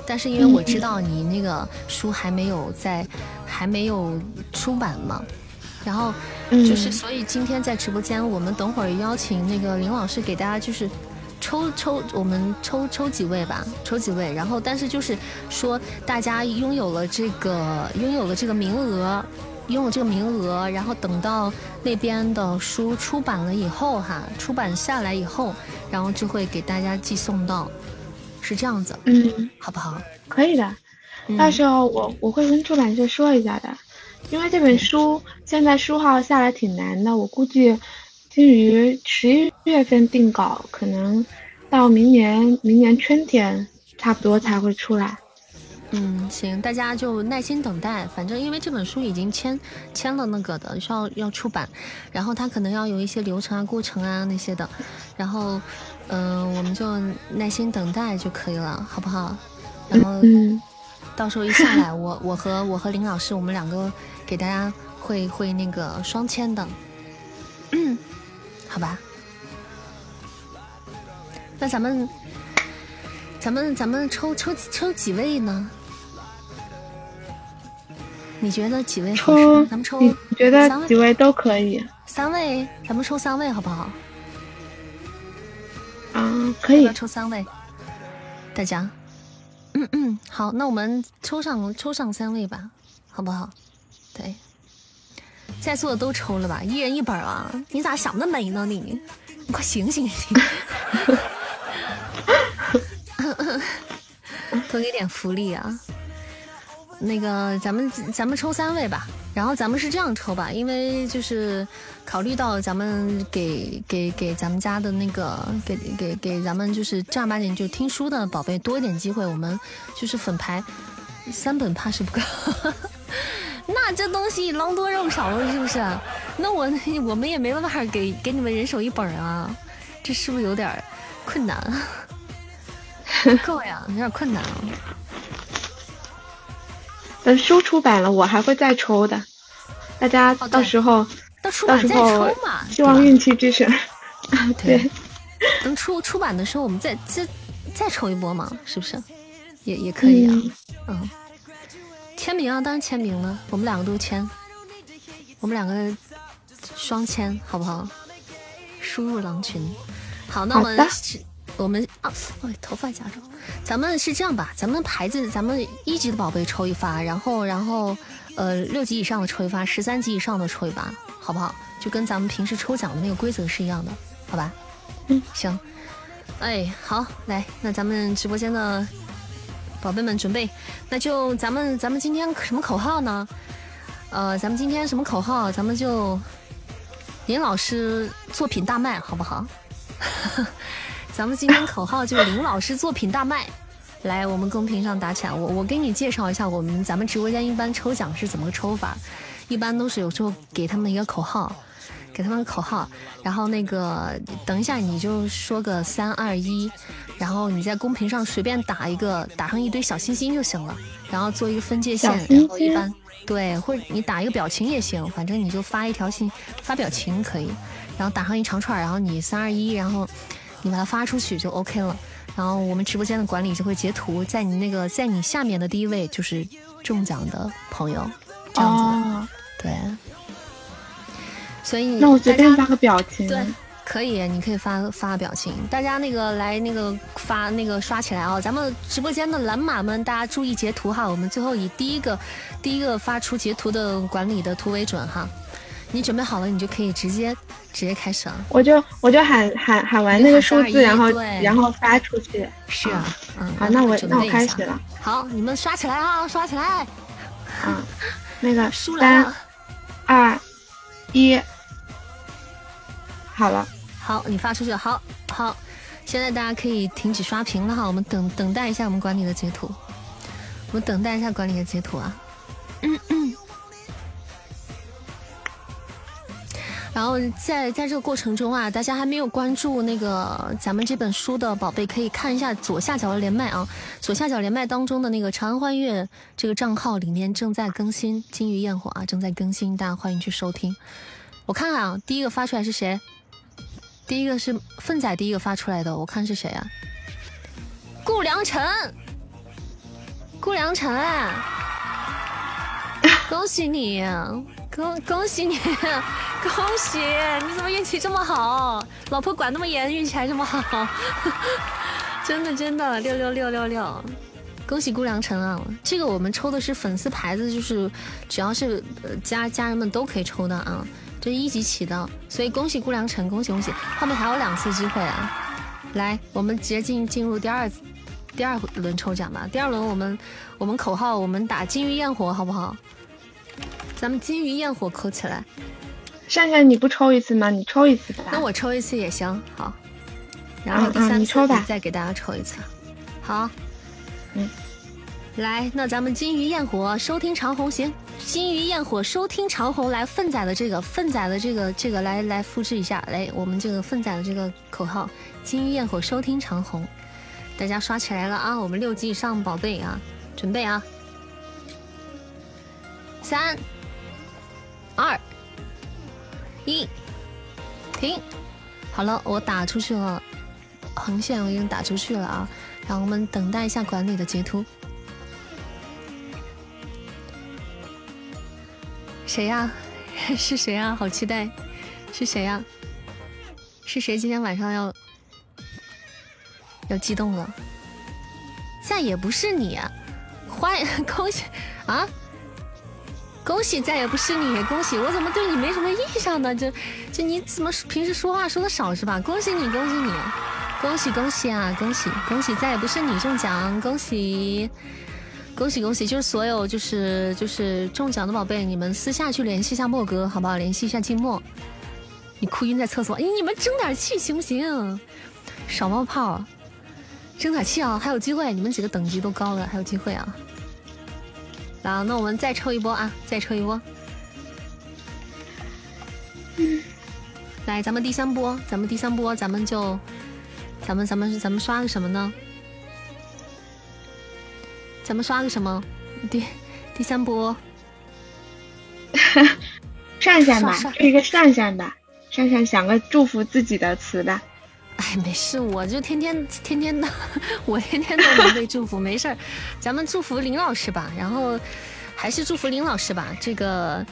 但是因为我知道你那个书还没有在，还没有出版嘛，然后就是所以今天在直播间，我们等会儿邀请那个林老师给大家就是。抽抽，我们抽抽几位吧，抽几位。然后，但是就是说，大家拥有了这个，拥有了这个名额，拥有这个名额。然后等到那边的书出版了以后，哈，出版下来以后，然后就会给大家寄送到是这样子，嗯，好不好？可以的，到时候我我会跟出版社说一下的，因为这本书现在书号下来挺难的，我估计金鱼十一月份定稿，可能到明年明年春天差不多才会出来。嗯，行，大家就耐心等待。反正因为这本书已经签签了那个的，需要要出版，然后它可能要有一些流程啊、过程啊那些的，然后，嗯，我们就耐心等待就可以了，好不好？然后，到时候一下来，我我和我和林老师，我们两个给大家会会那个双签的，嗯，好吧？那咱们。咱们咱们抽抽抽几位呢？你觉得几位合适？咱们抽，你觉得几位都可以。三位，咱们抽三位好不好？啊，可以。抽三位，大家。嗯嗯，好，那我们抽上抽上三位吧，好不好？对，在座的都抽了吧？一人一本啊！你咋想的美呢？你，你快醒醒！多给点福利啊！那个，咱们咱们抽三位吧，然后咱们是这样抽吧，因为就是考虑到咱们给给给咱们家的那个给给给咱们就是正儿八经就听书的宝贝多一点机会，我们就是粉牌三本怕是不够，那这东西狼多肉少了是不是？那我我们也没办法给给你们人手一本啊，这是不是有点困难？不够呀，有点困难啊。等书出版了，我还会再抽的。大家到时候到出版再抽嘛，希望运气支持。对，等出出版的时候，我们再再再抽一波嘛，是不是？也也可以啊。嗯，签名啊，当然签名了。我们两个都签，我们两个双签，好不好？输入狼群。好，那我们。我们啊，哎，头发夹住。咱们是这样吧？咱们牌子，咱们一级的宝贝抽一发，然后，然后，呃，六级以上的抽一发，十三级以上的抽一发，好不好？就跟咱们平时抽奖的那个规则是一样的，好吧？嗯，行。哎，好，来，那咱们直播间的宝贝们准备，那就咱们，咱们今天什么口号呢？呃，咱们今天什么口号？咱们就林老师作品大卖，好不好？咱们今天口号就是林老师作品大卖，来我们公屏上打起来。我我给你介绍一下，我们咱们直播间一般抽奖是怎么抽法，一般都是有时候给他们一个口号，给他们个口号，然后那个等一下你就说个三二一，然后你在公屏上随便打一个，打上一堆小心心就行了，然后做一个分界线，然后一般对，或者你打一个表情也行，反正你就发一条信发表情可以，然后打上一长串，然后你三二一，然后。你把它发出去就 OK 了，然后我们直播间的管理就会截图，在你那个在你下面的第一位就是中奖的朋友，这样子，对。所以那我随便发个表情，对，可以，你可以发发表情，大家那个来那个发那个刷起来啊！咱们直播间的蓝马们，大家注意截图哈，我们最后以第一个第一个发出截图的管理的图为准哈。你准备好了，你就可以直接直接开始了。我就我就喊喊喊完那个数字，然后然后发出去。是啊，嗯，好，那我那我开始了。好，你们刷起来啊，刷起来。啊，那个三二一，好了。好，你发出去。好，好，现在大家可以停止刷屏了哈，我们等等待一下我们管理的截图。我们等待一下管理的截图啊。然后在在这个过程中啊，大家还没有关注那个咱们这本书的宝贝，可以看一下左下角的连麦啊，左下角连麦当中的那个长安欢悦这个账号里面正在更新金鱼焰火啊，正在更新，大家欢迎去收听。我看看啊，第一个发出来是谁？第一个是粪仔，第一个发出来的，我看是谁啊？顾良辰，顾良辰，恭喜你！恭恭喜你，恭喜！你怎么运气这么好？老婆管那么严，运气还这么好，真的真的六六六六六！恭喜顾良辰啊！这个我们抽的是粉丝牌子，就是只要是家家人们都可以抽的啊，这是一级起的，所以恭喜顾良辰，恭喜恭喜！后面还有两次机会啊！来，我们直接进进入第二第二轮抽奖吧。第二轮我们我们口号我们打金鱼焰火好不好？咱们金鱼焰火扣起来。善善你不抽一次吗？你抽一次吧。那我抽一次也行，好。然后第三次再给大家抽一次，好。嗯。来，那咱们金鱼焰火收听长虹行。金鱼焰火收听长虹来奋仔的这个奋仔的这个这个来来复制一下，来我们这个奋仔的这个口号：金鱼焰火收听长虹，大家刷起来了啊！我们六级以上宝贝啊，准备啊！三、二、一，停！好了，我打出去了，横线我已经打出去了啊！让我们等待一下管理的截图。谁呀？是谁呀？好期待！是谁呀？是谁今天晚上要要激动了？再也不是你，欢迎 恭喜啊！恭喜再也不是你，恭喜！我怎么对你没什么印象呢？就就你怎么平时说话说的少是吧？恭喜你，恭喜你，恭喜恭喜啊！恭喜恭喜再也不是你中奖，恭喜！恭喜恭喜！就是所有就是就是中奖的宝贝，你们私下去联系一下莫哥，好不好？联系一下静默。你哭晕在厕所，你们争点气行不行？少冒泡，争点气啊！还有机会，你们几个等级都高了，还有机会啊！来，那我们再抽一波啊！再抽一波。来，咱们第三波，咱们第三波，咱们就，咱们咱们咱们刷个什么呢？咱们刷个什么？第第三波，善善吧，一个善善吧，善善想个祝福自己的词吧。哎，没事，我就天天天天的，我天天都能被祝福，没事儿。咱们祝福林老师吧，然后还是祝福林老师吧。这个，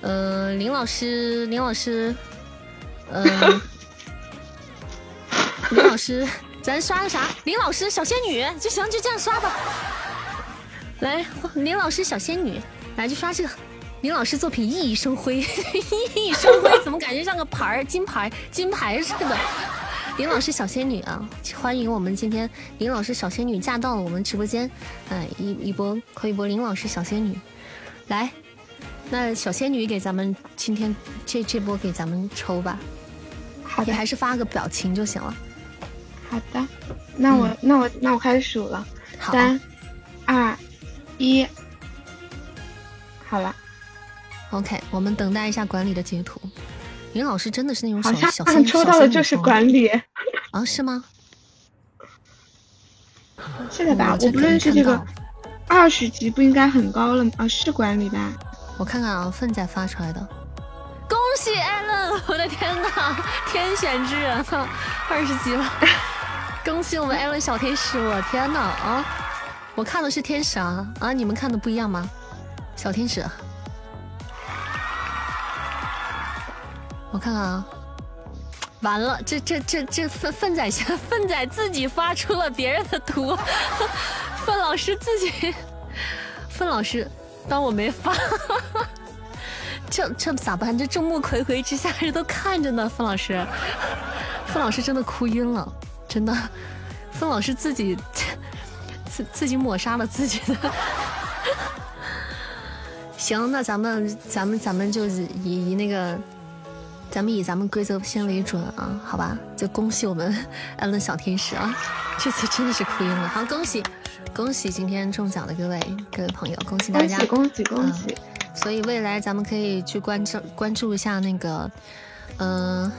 呃，林老师，林老师，嗯，林老师，咱刷个啥？林老师小仙女就行，就这样刷吧。来，林老师小仙女，来就刷这个。林老师作品熠熠生辉，熠熠生辉，怎么感觉像个牌儿，金牌，金牌似的？林老师小仙女啊，欢迎我们今天林老师小仙女驾到了我们直播间，哎，一一波扣一波林老师小仙女，来，那小仙女给咱们今天这这波给咱们抽吧，好的，还是发个表情就行了。好的，那我那我那我开始数了，三二。一，好了，OK，我们等待一下管理的截图。云老师真的是那种小小仙抽到的就是管理啊？是吗？是的吧？我不认识这个二十级不应该很高了吗？啊，是管理吧？我看看啊，粪仔发出来的。恭喜艾伦！我的天呐，天选之人啊，二十级了！恭喜我们艾伦小天使！我天呐啊！我看的是天使啊啊！你们看的不一样吗？小天使，我看看啊，完了，这这这这粪粪仔先粪仔自己发出了别人的图，粪老师自己，粪老师当我没发，这这咋办？这众目睽睽之下人都看着呢，粪老师，粪老师真的哭晕了，真的，粪老师自己。自自己抹杀了自己的，行，那咱们咱们咱们就以以那个，咱们以咱们规则先为准啊，好吧？就恭喜我们 安乐小天使啊，这次真的是哭晕了，好，恭喜恭喜今天中奖的各位各位朋友，恭喜大家，恭喜恭喜！所以未来咱们可以去关注关注一下那个，嗯。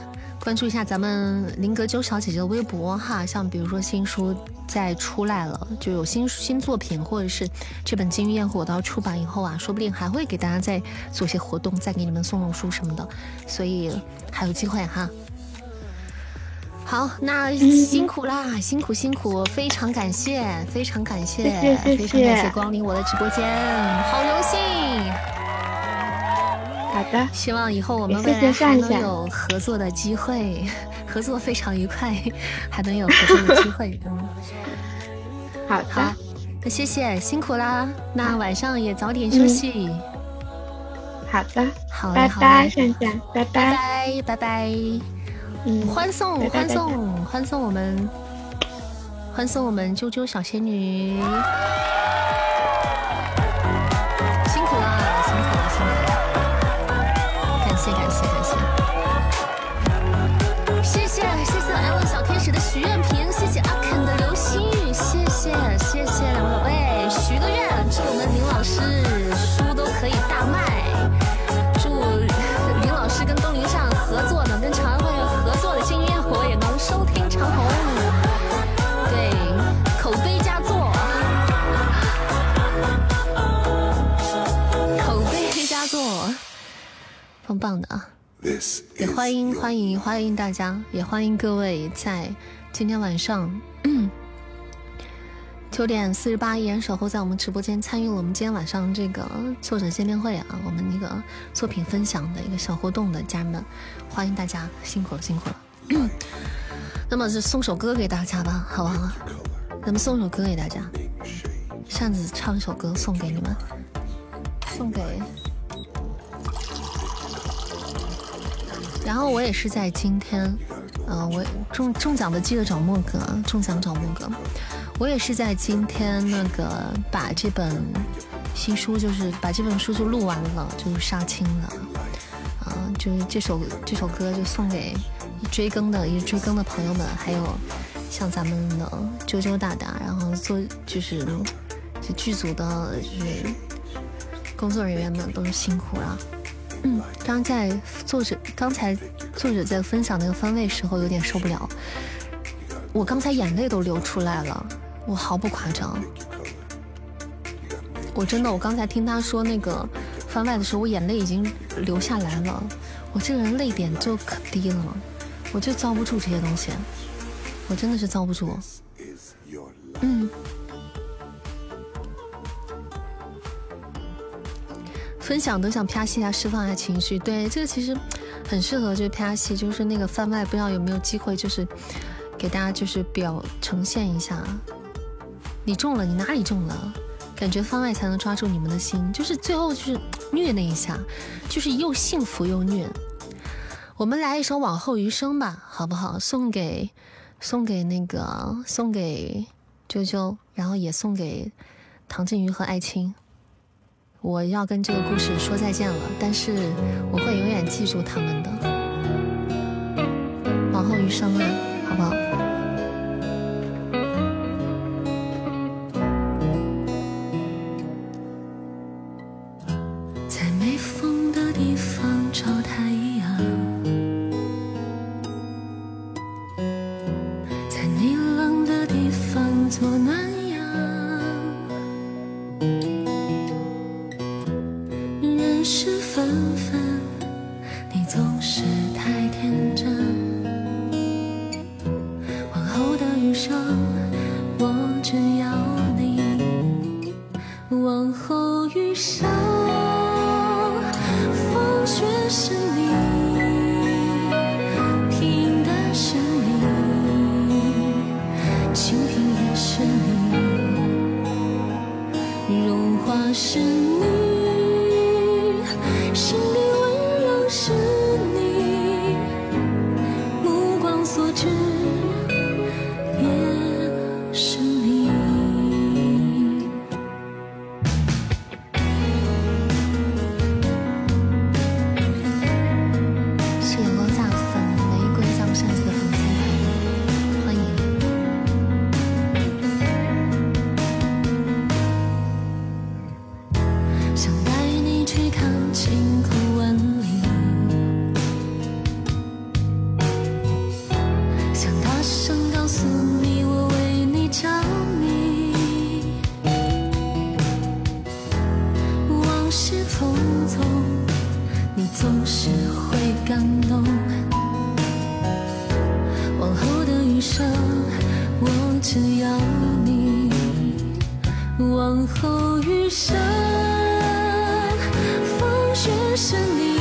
关注一下咱们林格鸠小姐姐的微博哈，像比如说新书再出来了，就有新新作品，或者是这本《金鱼焰火》到出版以后啊，说不定还会给大家再做些活动，再给你们送送书什么的，所以还有机会哈。好，那辛苦啦，辛苦辛苦，非常感谢，非常感谢，非常感谢光临我的直播间，好荣幸。好的，希望以后我们未来 还能有合作的机会，合作非常愉快，还能有合作的机会。嗯，好的，那谢谢，辛苦啦，那晚上也早点休息。好的，好，拜拜，善善，拜拜，拜拜，嗯，欢送，欢送，欢送我们欢送我们啾啾小仙女。棒的啊！也欢迎欢迎欢迎大家，也欢迎各位在今天晚上 九点四十八依然守候在我们直播间，参与了我们今天晚上这个作者见面会啊，我们那个作品分享的一个小活动的家人们，欢迎大家，辛苦了辛苦了。那么就送首歌给大家吧，好不好？咱们送首歌给大家，扇子唱一首歌送给你们，送给。然后我也是在今天，嗯，我中中奖的记得找莫哥，中奖找莫哥。我也是在今天那个把这本新书，就是把这本书就录完了，就杀青了。啊，就是这首这首歌就送给追更的一追更的朋友们，还有像咱们的啾啾大大，然后做就是就剧组的，就是工作人员们都是辛苦了。嗯，刚在作者刚才作者在分享那个番位时候有点受不了，我刚才眼泪都流出来了，我毫不夸张，我真的我刚才听他说那个番外的时候，我眼泪已经流下来了，我这个人泪点就可低了，我就遭不住这些东西，我真的是遭不住，嗯。分享都想啪戏一下，释放一下情绪。对，这个其实很适合，就是啪戏，就是那个番外，不知道有没有机会，就是给大家就是表呈现一下。你中了，你哪里中了？感觉番外才能抓住你们的心，就是最后就是虐那一下，就是又幸福又虐。我们来一首《往后余生》吧，好不好？送给送给那个送给啾啾，然后也送给唐静瑜和艾青。我要跟这个故事说再见了，但是我会永远记住他们的，往后余生啊，好不好？往后余生风雪是你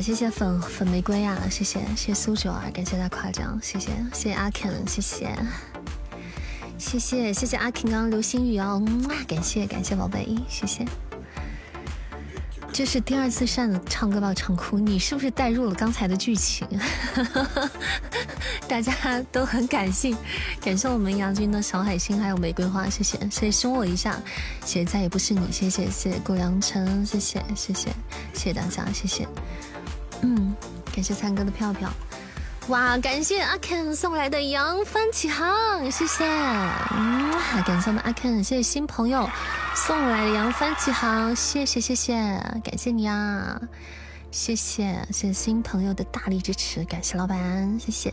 谢谢粉粉玫瑰啊，谢谢谢谢苏九啊，感谢他夸奖，谢谢谢谢阿 k 谢谢谢谢谢谢阿 k 刚刚流星雨哦，感谢感谢宝贝，谢谢。这是第二次扇子唱歌把我唱哭，你是不是带入了刚才的剧情？大家都很感性，感谢我们杨军的小海星还有玫瑰花，谢谢，谢谢凶我一下，谢谢再也不是你，谢谢谢谢顾阳晨，谢谢谢谢谢谢大家，谢谢，嗯，感谢灿哥的票票。哇！感谢阿 Ken 送来的扬帆起航，谢谢。嗯，感谢我们阿 Ken，谢谢新朋友送来的扬帆起航，谢谢谢谢，感谢你啊，谢谢谢谢新朋友的大力支持，感谢老板，谢谢，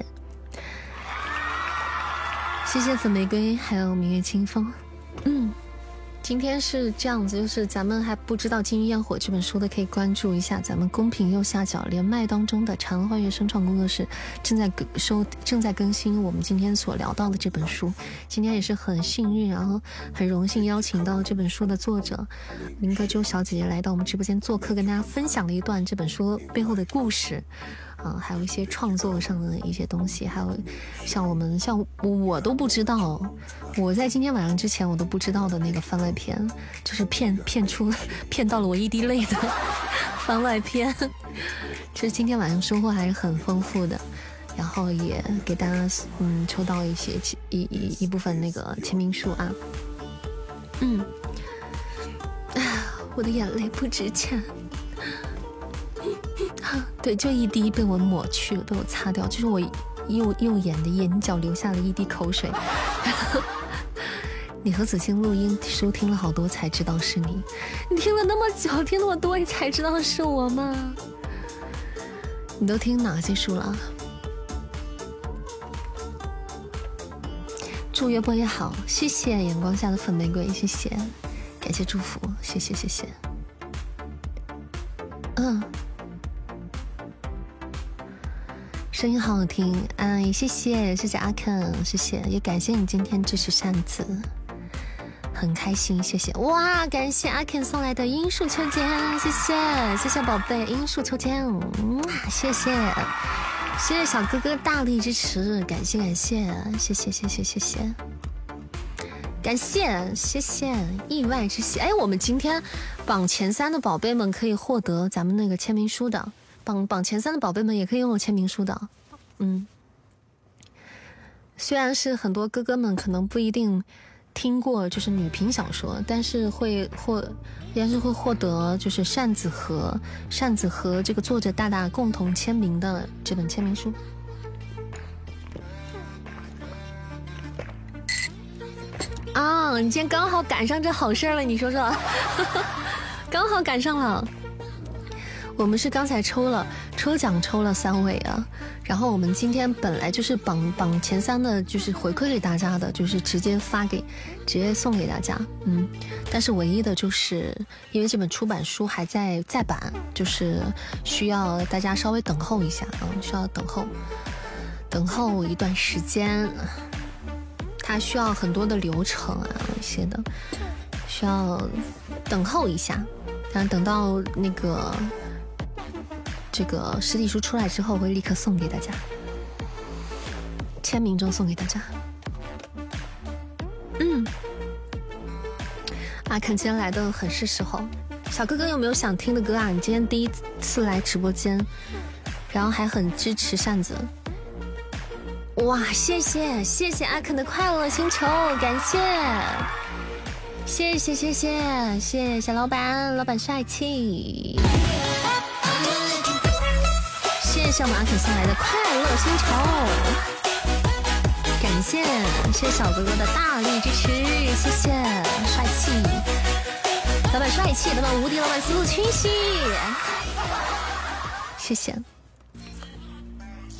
谢谢粉玫瑰，还有明月清风，嗯。今天是这样子，就是咱们还不知道《金鱼焰火》这本书的，可以关注一下咱们公屏右下角连麦当中的长安幻乐声创工作室正在更收正在更新我们今天所聊到的这本书。今天也是很幸运，然后很荣幸邀请到这本书的作者林格鸠小姐姐来到我们直播间做客，跟大家分享了一段这本书背后的故事。啊，还有一些创作上的一些东西，还有像我们像我都不知道，我在今天晚上之前我都不知道的那个番外篇，就是骗骗出 骗到了我一滴泪的 番外篇，其 实今天晚上收获还是很丰富的，然后也给大家嗯抽到一些一一一部分那个签名书啊，嗯，啊，我的眼泪不值钱。对，就一滴被我抹去了，被我擦掉，就是我右右眼的眼角流下了一滴口水。你和子清录音收听了好多才知道是你，你听了那么久，听那么多，你才知道是我吗？你都听哪些书了？祝月波也好，谢谢阳光下的粉玫瑰，谢谢，感谢祝福，谢谢谢谢，嗯。声音好好听，哎，谢谢谢谢阿肯，谢谢也感谢你今天支持扇子，很开心，谢谢哇，感谢阿肯送来的樱树秋千，谢谢谢谢宝贝樱树秋千，嗯，谢谢谢谢小哥哥大力支持，感谢感谢谢谢谢谢谢谢，感谢谢谢意外之喜，哎，我们今天榜前三的宝贝们可以获得咱们那个签名书的。榜榜前三的宝贝们也可以拥有签名书的，嗯，虽然是很多哥哥们可能不一定听过就是女频小说，但是会获，应该是会获得就是扇子和扇子和这个作者大大共同签名的这本签名书。啊，你今天刚好赶上这好事儿了，你说说，刚好赶上了。我们是刚才抽了抽奖抽了三位啊，然后我们今天本来就是榜榜前三的，就是回馈给大家的，就是直接发给，直接送给大家，嗯，但是唯一的就是因为这本出版书还在再版，就是需要大家稍微等候一下啊，需要等候，等候一段时间，它需要很多的流程啊一些的，需要等候一下，然后等到那个。这个实体书出来之后，会立刻送给大家，签名中送给大家。嗯，阿肯今天来的很是时候，小哥哥有没有想听的歌啊？你今天第一次来直播间，然后还很支持扇子，哇！谢谢谢谢阿肯的快乐星球，感谢，谢谢谢谢谢谢老板，老板帅气。谢谢我们阿肯送来的快乐星球。感谢谢谢小哥哥的大力支持，谢谢帅气老板帅气，老板无敌，老板思路清晰，谢谢。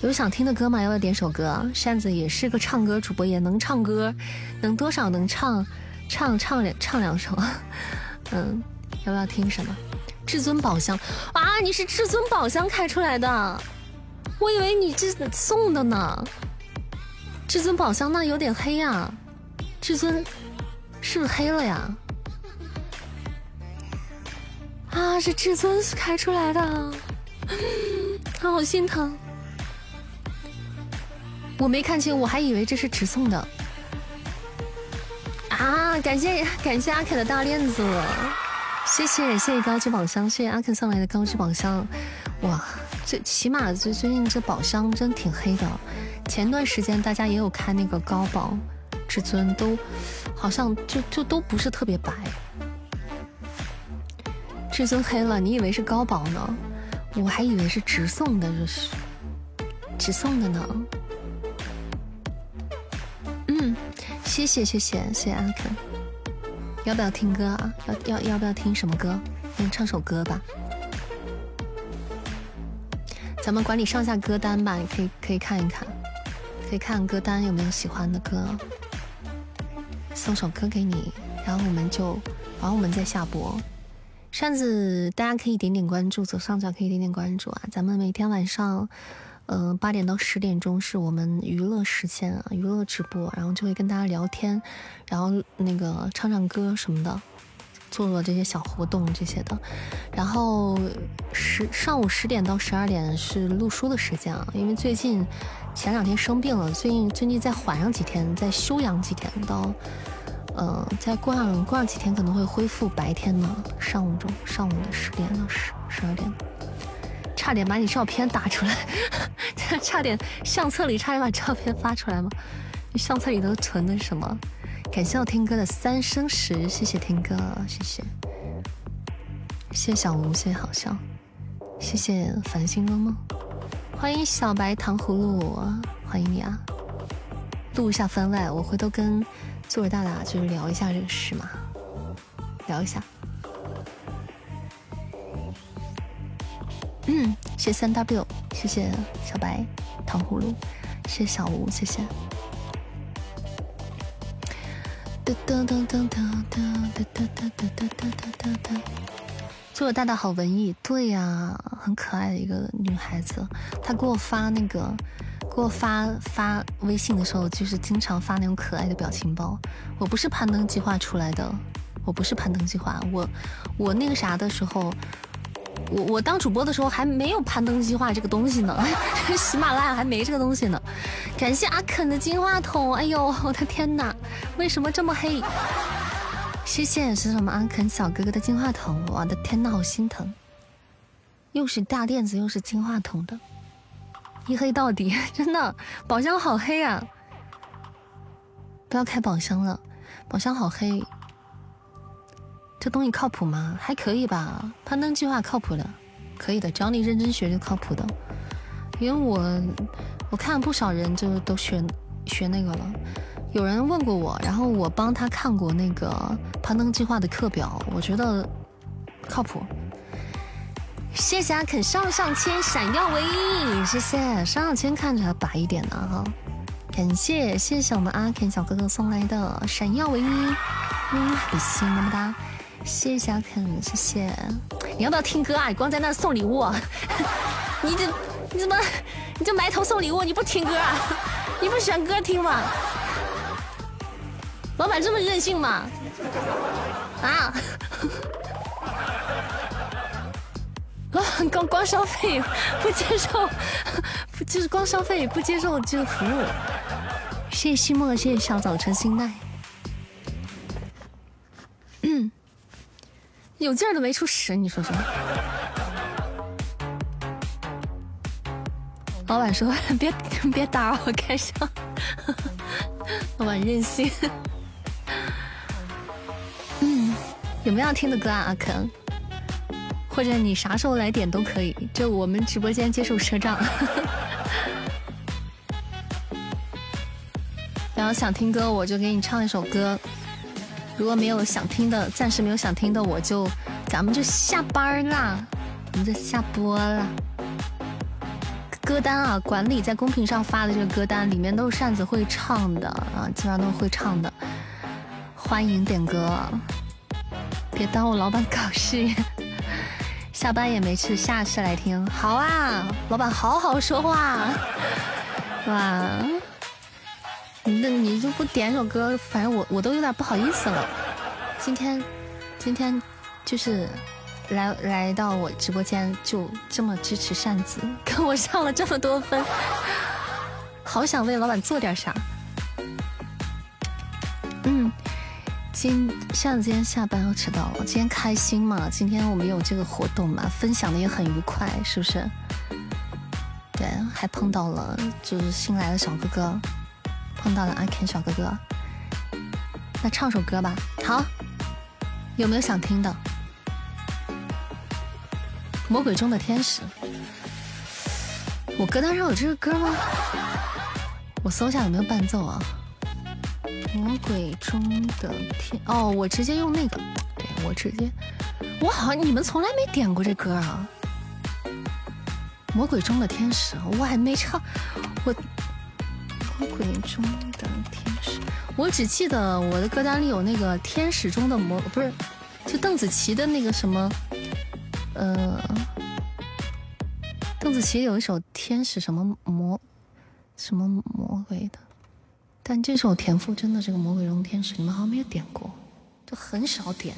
有想听的歌吗？要不要点首歌？扇子也是个唱歌主播，也能唱歌，能多少能唱唱唱两唱两首。嗯，要不要听什么？至尊宝箱啊！你是至尊宝箱开出来的，我以为你这送的呢。至尊宝箱那有点黑呀，至尊是不是黑了呀？啊，是至尊开出来的，他好心疼。我没看清，我还以为这是直送的。啊，感谢感谢阿肯的大链子，谢谢谢谢高级宝箱，谢谢阿肯送来的高级宝箱。哇，最起码最最近这宝箱真挺黑的。前段时间大家也有开那个高宝至尊，都好像就就都不是特别白。至尊黑了，你以为是高宝呢？我还以为是直送的，这是直送的呢。嗯，谢谢谢谢谢谢阿肯，要不要听歌啊？要要要不要听什么歌？先唱首歌吧。咱们管理上下歌单吧，你可以可以看一看。可以看歌单有没有喜欢的歌，送首歌给你，然后我们就，然后我们再下播。扇子，大家可以点点关注，左上角可以点点关注啊。咱们每天晚上，嗯，八点到十点钟是我们娱乐时间啊，娱乐直播，然后就会跟大家聊天，然后那个唱唱歌什么的。做做这些小活动这些的，然后十上午十点到十二点是录书的时间啊，因为最近前两天生病了，最近最近再缓上几天，再休养几天，到呃再过上过上几天可能会恢复白天的上午中上午的十点到十十二点，差点把你照片打出来，差点相册里差点把照片发出来吗？你相册里都存的什么？感谢我听歌的三生石，谢谢听歌，谢谢，谢谢小吴，谢谢好笑，谢谢繁星噩梦，欢迎小白糖葫芦，欢迎你啊！录一下番外，我回头跟作者大大就是聊一下这个事嘛，聊一下。嗯，谢谢三 W，谢谢小白糖葫芦，谢谢小吴，谢谢。噔噔噔噔噔噔噔噔噔噔，就我大大好文艺，对呀，很可爱的一个女孩子，她给我发那个，给我发发微信的时候，就是经常发那种可爱的表情包，我不是攀登计划出来的，我不是攀登计划，我我那个啥的时候。我我当主播的时候还没有攀登计划这个东西呢，喜马拉雅还没这个东西呢。感谢阿肯的金话筒，哎呦我的天哪，为什么这么黑？谢谢是什么阿肯小哥哥的金话筒，我的天哪，好心疼。又是大垫子又是金话筒的，一黑到底，真的宝箱好黑啊！不要开宝箱了，宝箱好黑。这东西靠谱吗？还可以吧，攀登计划靠谱的，可以的，只要你认真学就靠谱的。因为我我看不少人就都学学那个了，有人问过我，然后我帮他看过那个攀登计划的课表，我觉得靠谱。谢谢阿肯上上签闪耀唯一，谢谢上上签看着还白一点呢哈，感谢谢谢我们阿肯小哥哥送来的闪耀唯一，嗯，比心么么哒。谢谢小肯，谢谢。你要不要听歌啊？你光在那送礼物，你 这你怎么你就埋头送礼物？你不听歌啊？你不选歌听吗？老板这么任性吗？啊？啊，光光消费不接受，不就是光消费不接受这个服务？谢谢西莫，谢谢小早晨心奈。有劲儿都没出十，你说说。老板说：“别 别打扰我开箱。”老板任性。嗯，有没有要听的歌啊？阿肯，或者你啥时候来点都可以，就我们直播间接受赊账。然后想听歌，我就给你唱一首歌。如果没有想听的，暂时没有想听的，我就咱们就下班啦，我们就下播了。歌单啊，管理在公屏上发的这个歌单里面都是扇子会唱的啊，基本上都是会唱的。欢迎点歌，别耽误老板搞事业。下班也没事，下次来听。好啊，老板好好说话。哇。那你就不点首歌，反正我我都有点不好意思了。今天，今天就是来来到我直播间，就这么支持扇子，跟我上了这么多分，好想为老板做点啥。嗯，今扇子今天下班要迟到了，今天开心嘛？今天我们有这个活动嘛？分享的也很愉快，是不是？对，还碰到了就是新来的小哥哥。碰到了阿 k 小哥哥，那唱首歌吧。好，有没有想听的？魔鬼中的天使，我歌单上有这个歌吗？我搜一下有没有伴奏啊。魔鬼中的天，哦，我直接用那个，对我直接，我好像你们从来没点过这歌啊。魔鬼中的天使，我还没唱，我。魔鬼中的天使，我只记得我的歌单里有那个天使中的魔，不是，就邓紫棋的那个什么，呃，邓紫棋有一首天使什么魔，什么魔鬼的，但这首田馥甄的这个魔鬼中天使，你们好像没有点过，就很少点。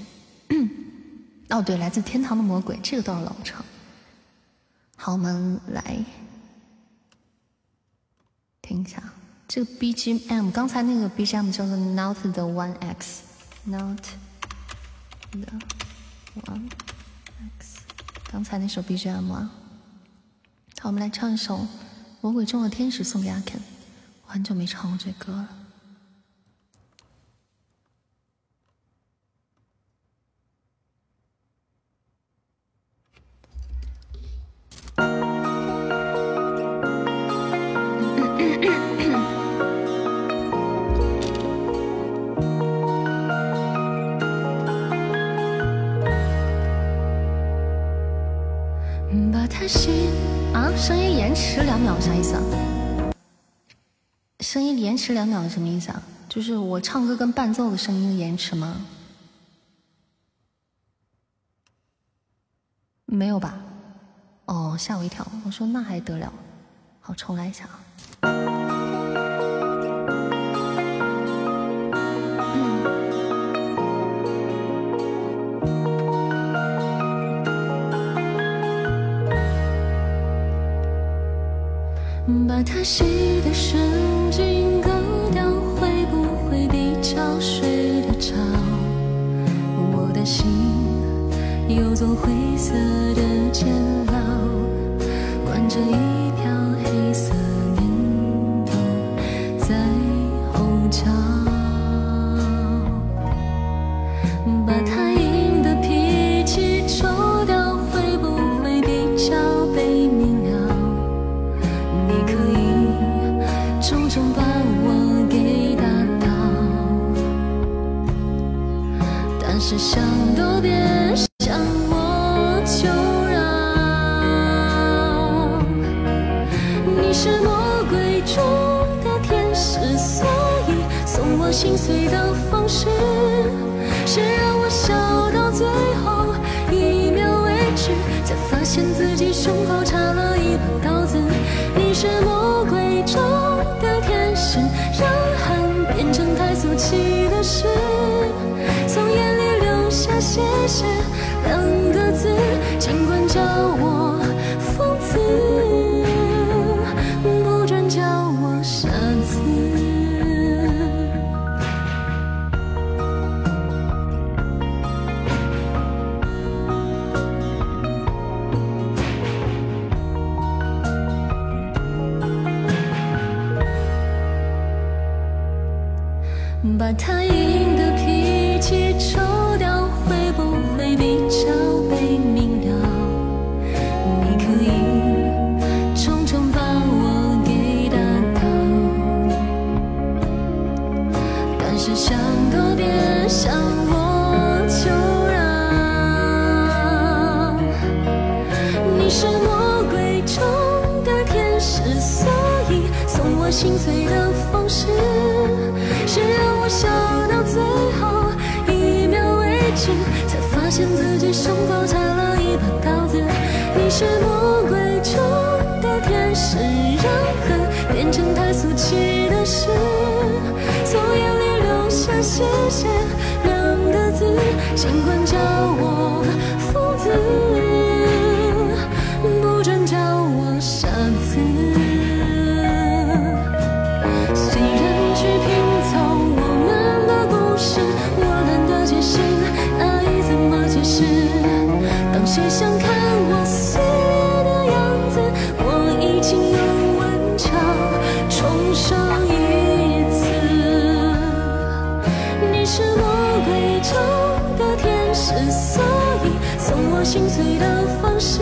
哦，对，来自天堂的魔鬼，这个倒是老唱。好，我们来听一下。这个 BGM，刚才那个 BGM 叫做 Not the One X，Not the One X，刚才那首 BGM 啊。好，我们来唱一首《魔鬼中的天使》，送给阿肯。我很久没唱过这歌了。啊，声音延迟两秒啥意思啊？声音延迟两秒什么意思啊？就是我唱歌跟伴奏的声音延迟吗？没有吧？哦，吓我一跳！我说那还得了？好，重来一下啊。把它洗的神经，割掉会不会比较睡得着？我的心有座灰色的监牢，关着一只想多别想我，就让你是魔鬼中的天使，所以送我心碎的方式，是让我笑到最后一秒为止，才发现自己胸口插了一把刀子。你是魔鬼中的天使，让恨变成太俗气。界限两个字尽管叫我疯子。心碎的方式，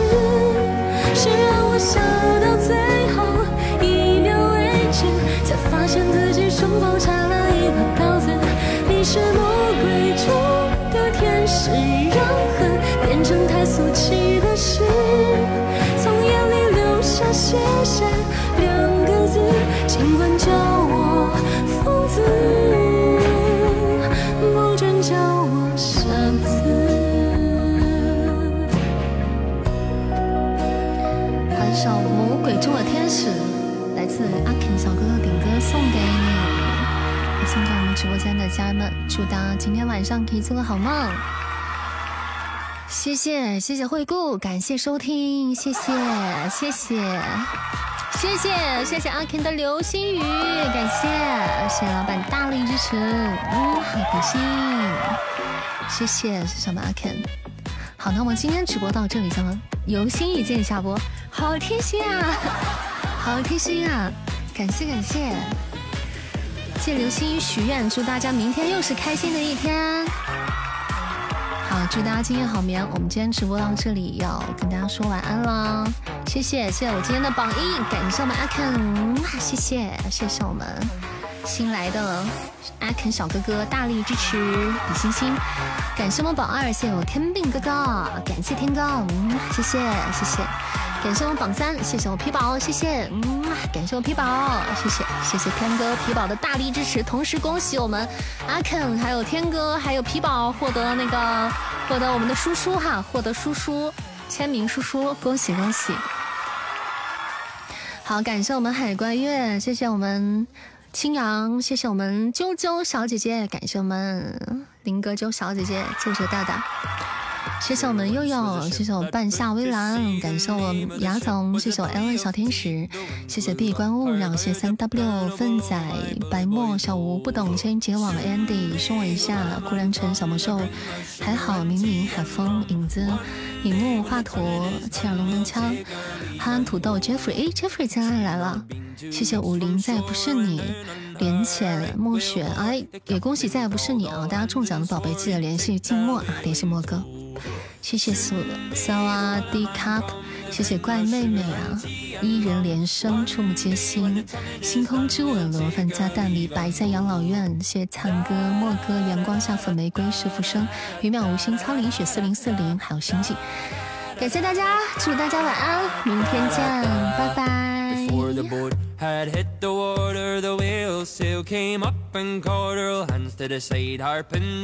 的家人们，祝大家今天晚上可以做个好梦。谢谢谢谢惠顾，感谢收听，谢谢谢谢谢谢谢谢阿 k 的流星雨，感谢谢谢老板大力支持，嗯，好开心，谢谢谢什么阿 k。好，那我们今天直播到这里，咱们流星雨见下播，好贴心啊！好贴心啊！感谢感谢，谢流星许愿，祝大家明天又是开心的一天。好，祝大家今夜好眠。我们今天直播到这里，要跟大家说晚安了。谢谢谢谢我今天的榜一，感谢我们阿肯，谢谢谢谢我们新来的阿肯小哥哥大力支持比心心，感谢我们榜二，谢谢我天命哥哥，感谢天哥，嗯，谢谢谢谢。感谢我榜三，谢谢我皮宝，谢谢，嗯，感谢我皮宝，谢谢，谢谢天哥皮宝的大力支持，同时恭喜我们阿肯，还有天哥，还有皮宝获得那个获得我们的叔叔哈，获得叔叔签名，叔叔恭喜恭喜。好，感谢我们海关月，谢谢我们青阳，谢谢我们啾啾小姐姐，感谢我们林哥啾小姐姐，谢谢大大。谢谢我们悠悠，谢谢我半夏微蓝，感谢我牙总，谢谢我 L 小天使，谢谢闭关勿扰，谢谢三 W 粪仔白沫小吴不懂千结网 Andy 送我一下，顾良辰小魔兽还好，明明海风影子影幕华佗切尔龙门枪憨憨土豆 Jeffrey 哎 Jeffrey 竟然来了，谢谢武林再不是你。连浅墨雪哎也恭喜再也不是你啊，大家中奖的宝贝记得联系静默啊，联系墨哥。谢谢苏萨瓦迪卡，谢谢怪妹妹啊！伊人连声，触目皆心。星空之吻，罗饭加蛋里，白在养老院。谢谢灿哥、墨哥，阳光下粉玫瑰是浮生，鱼渺无心，苍林雪四零四零，还有星际。感谢大家，祝大家晚安，明天见，拜拜。before the boat had hit the water, the whale sail came up and caught her, hands to the side, harping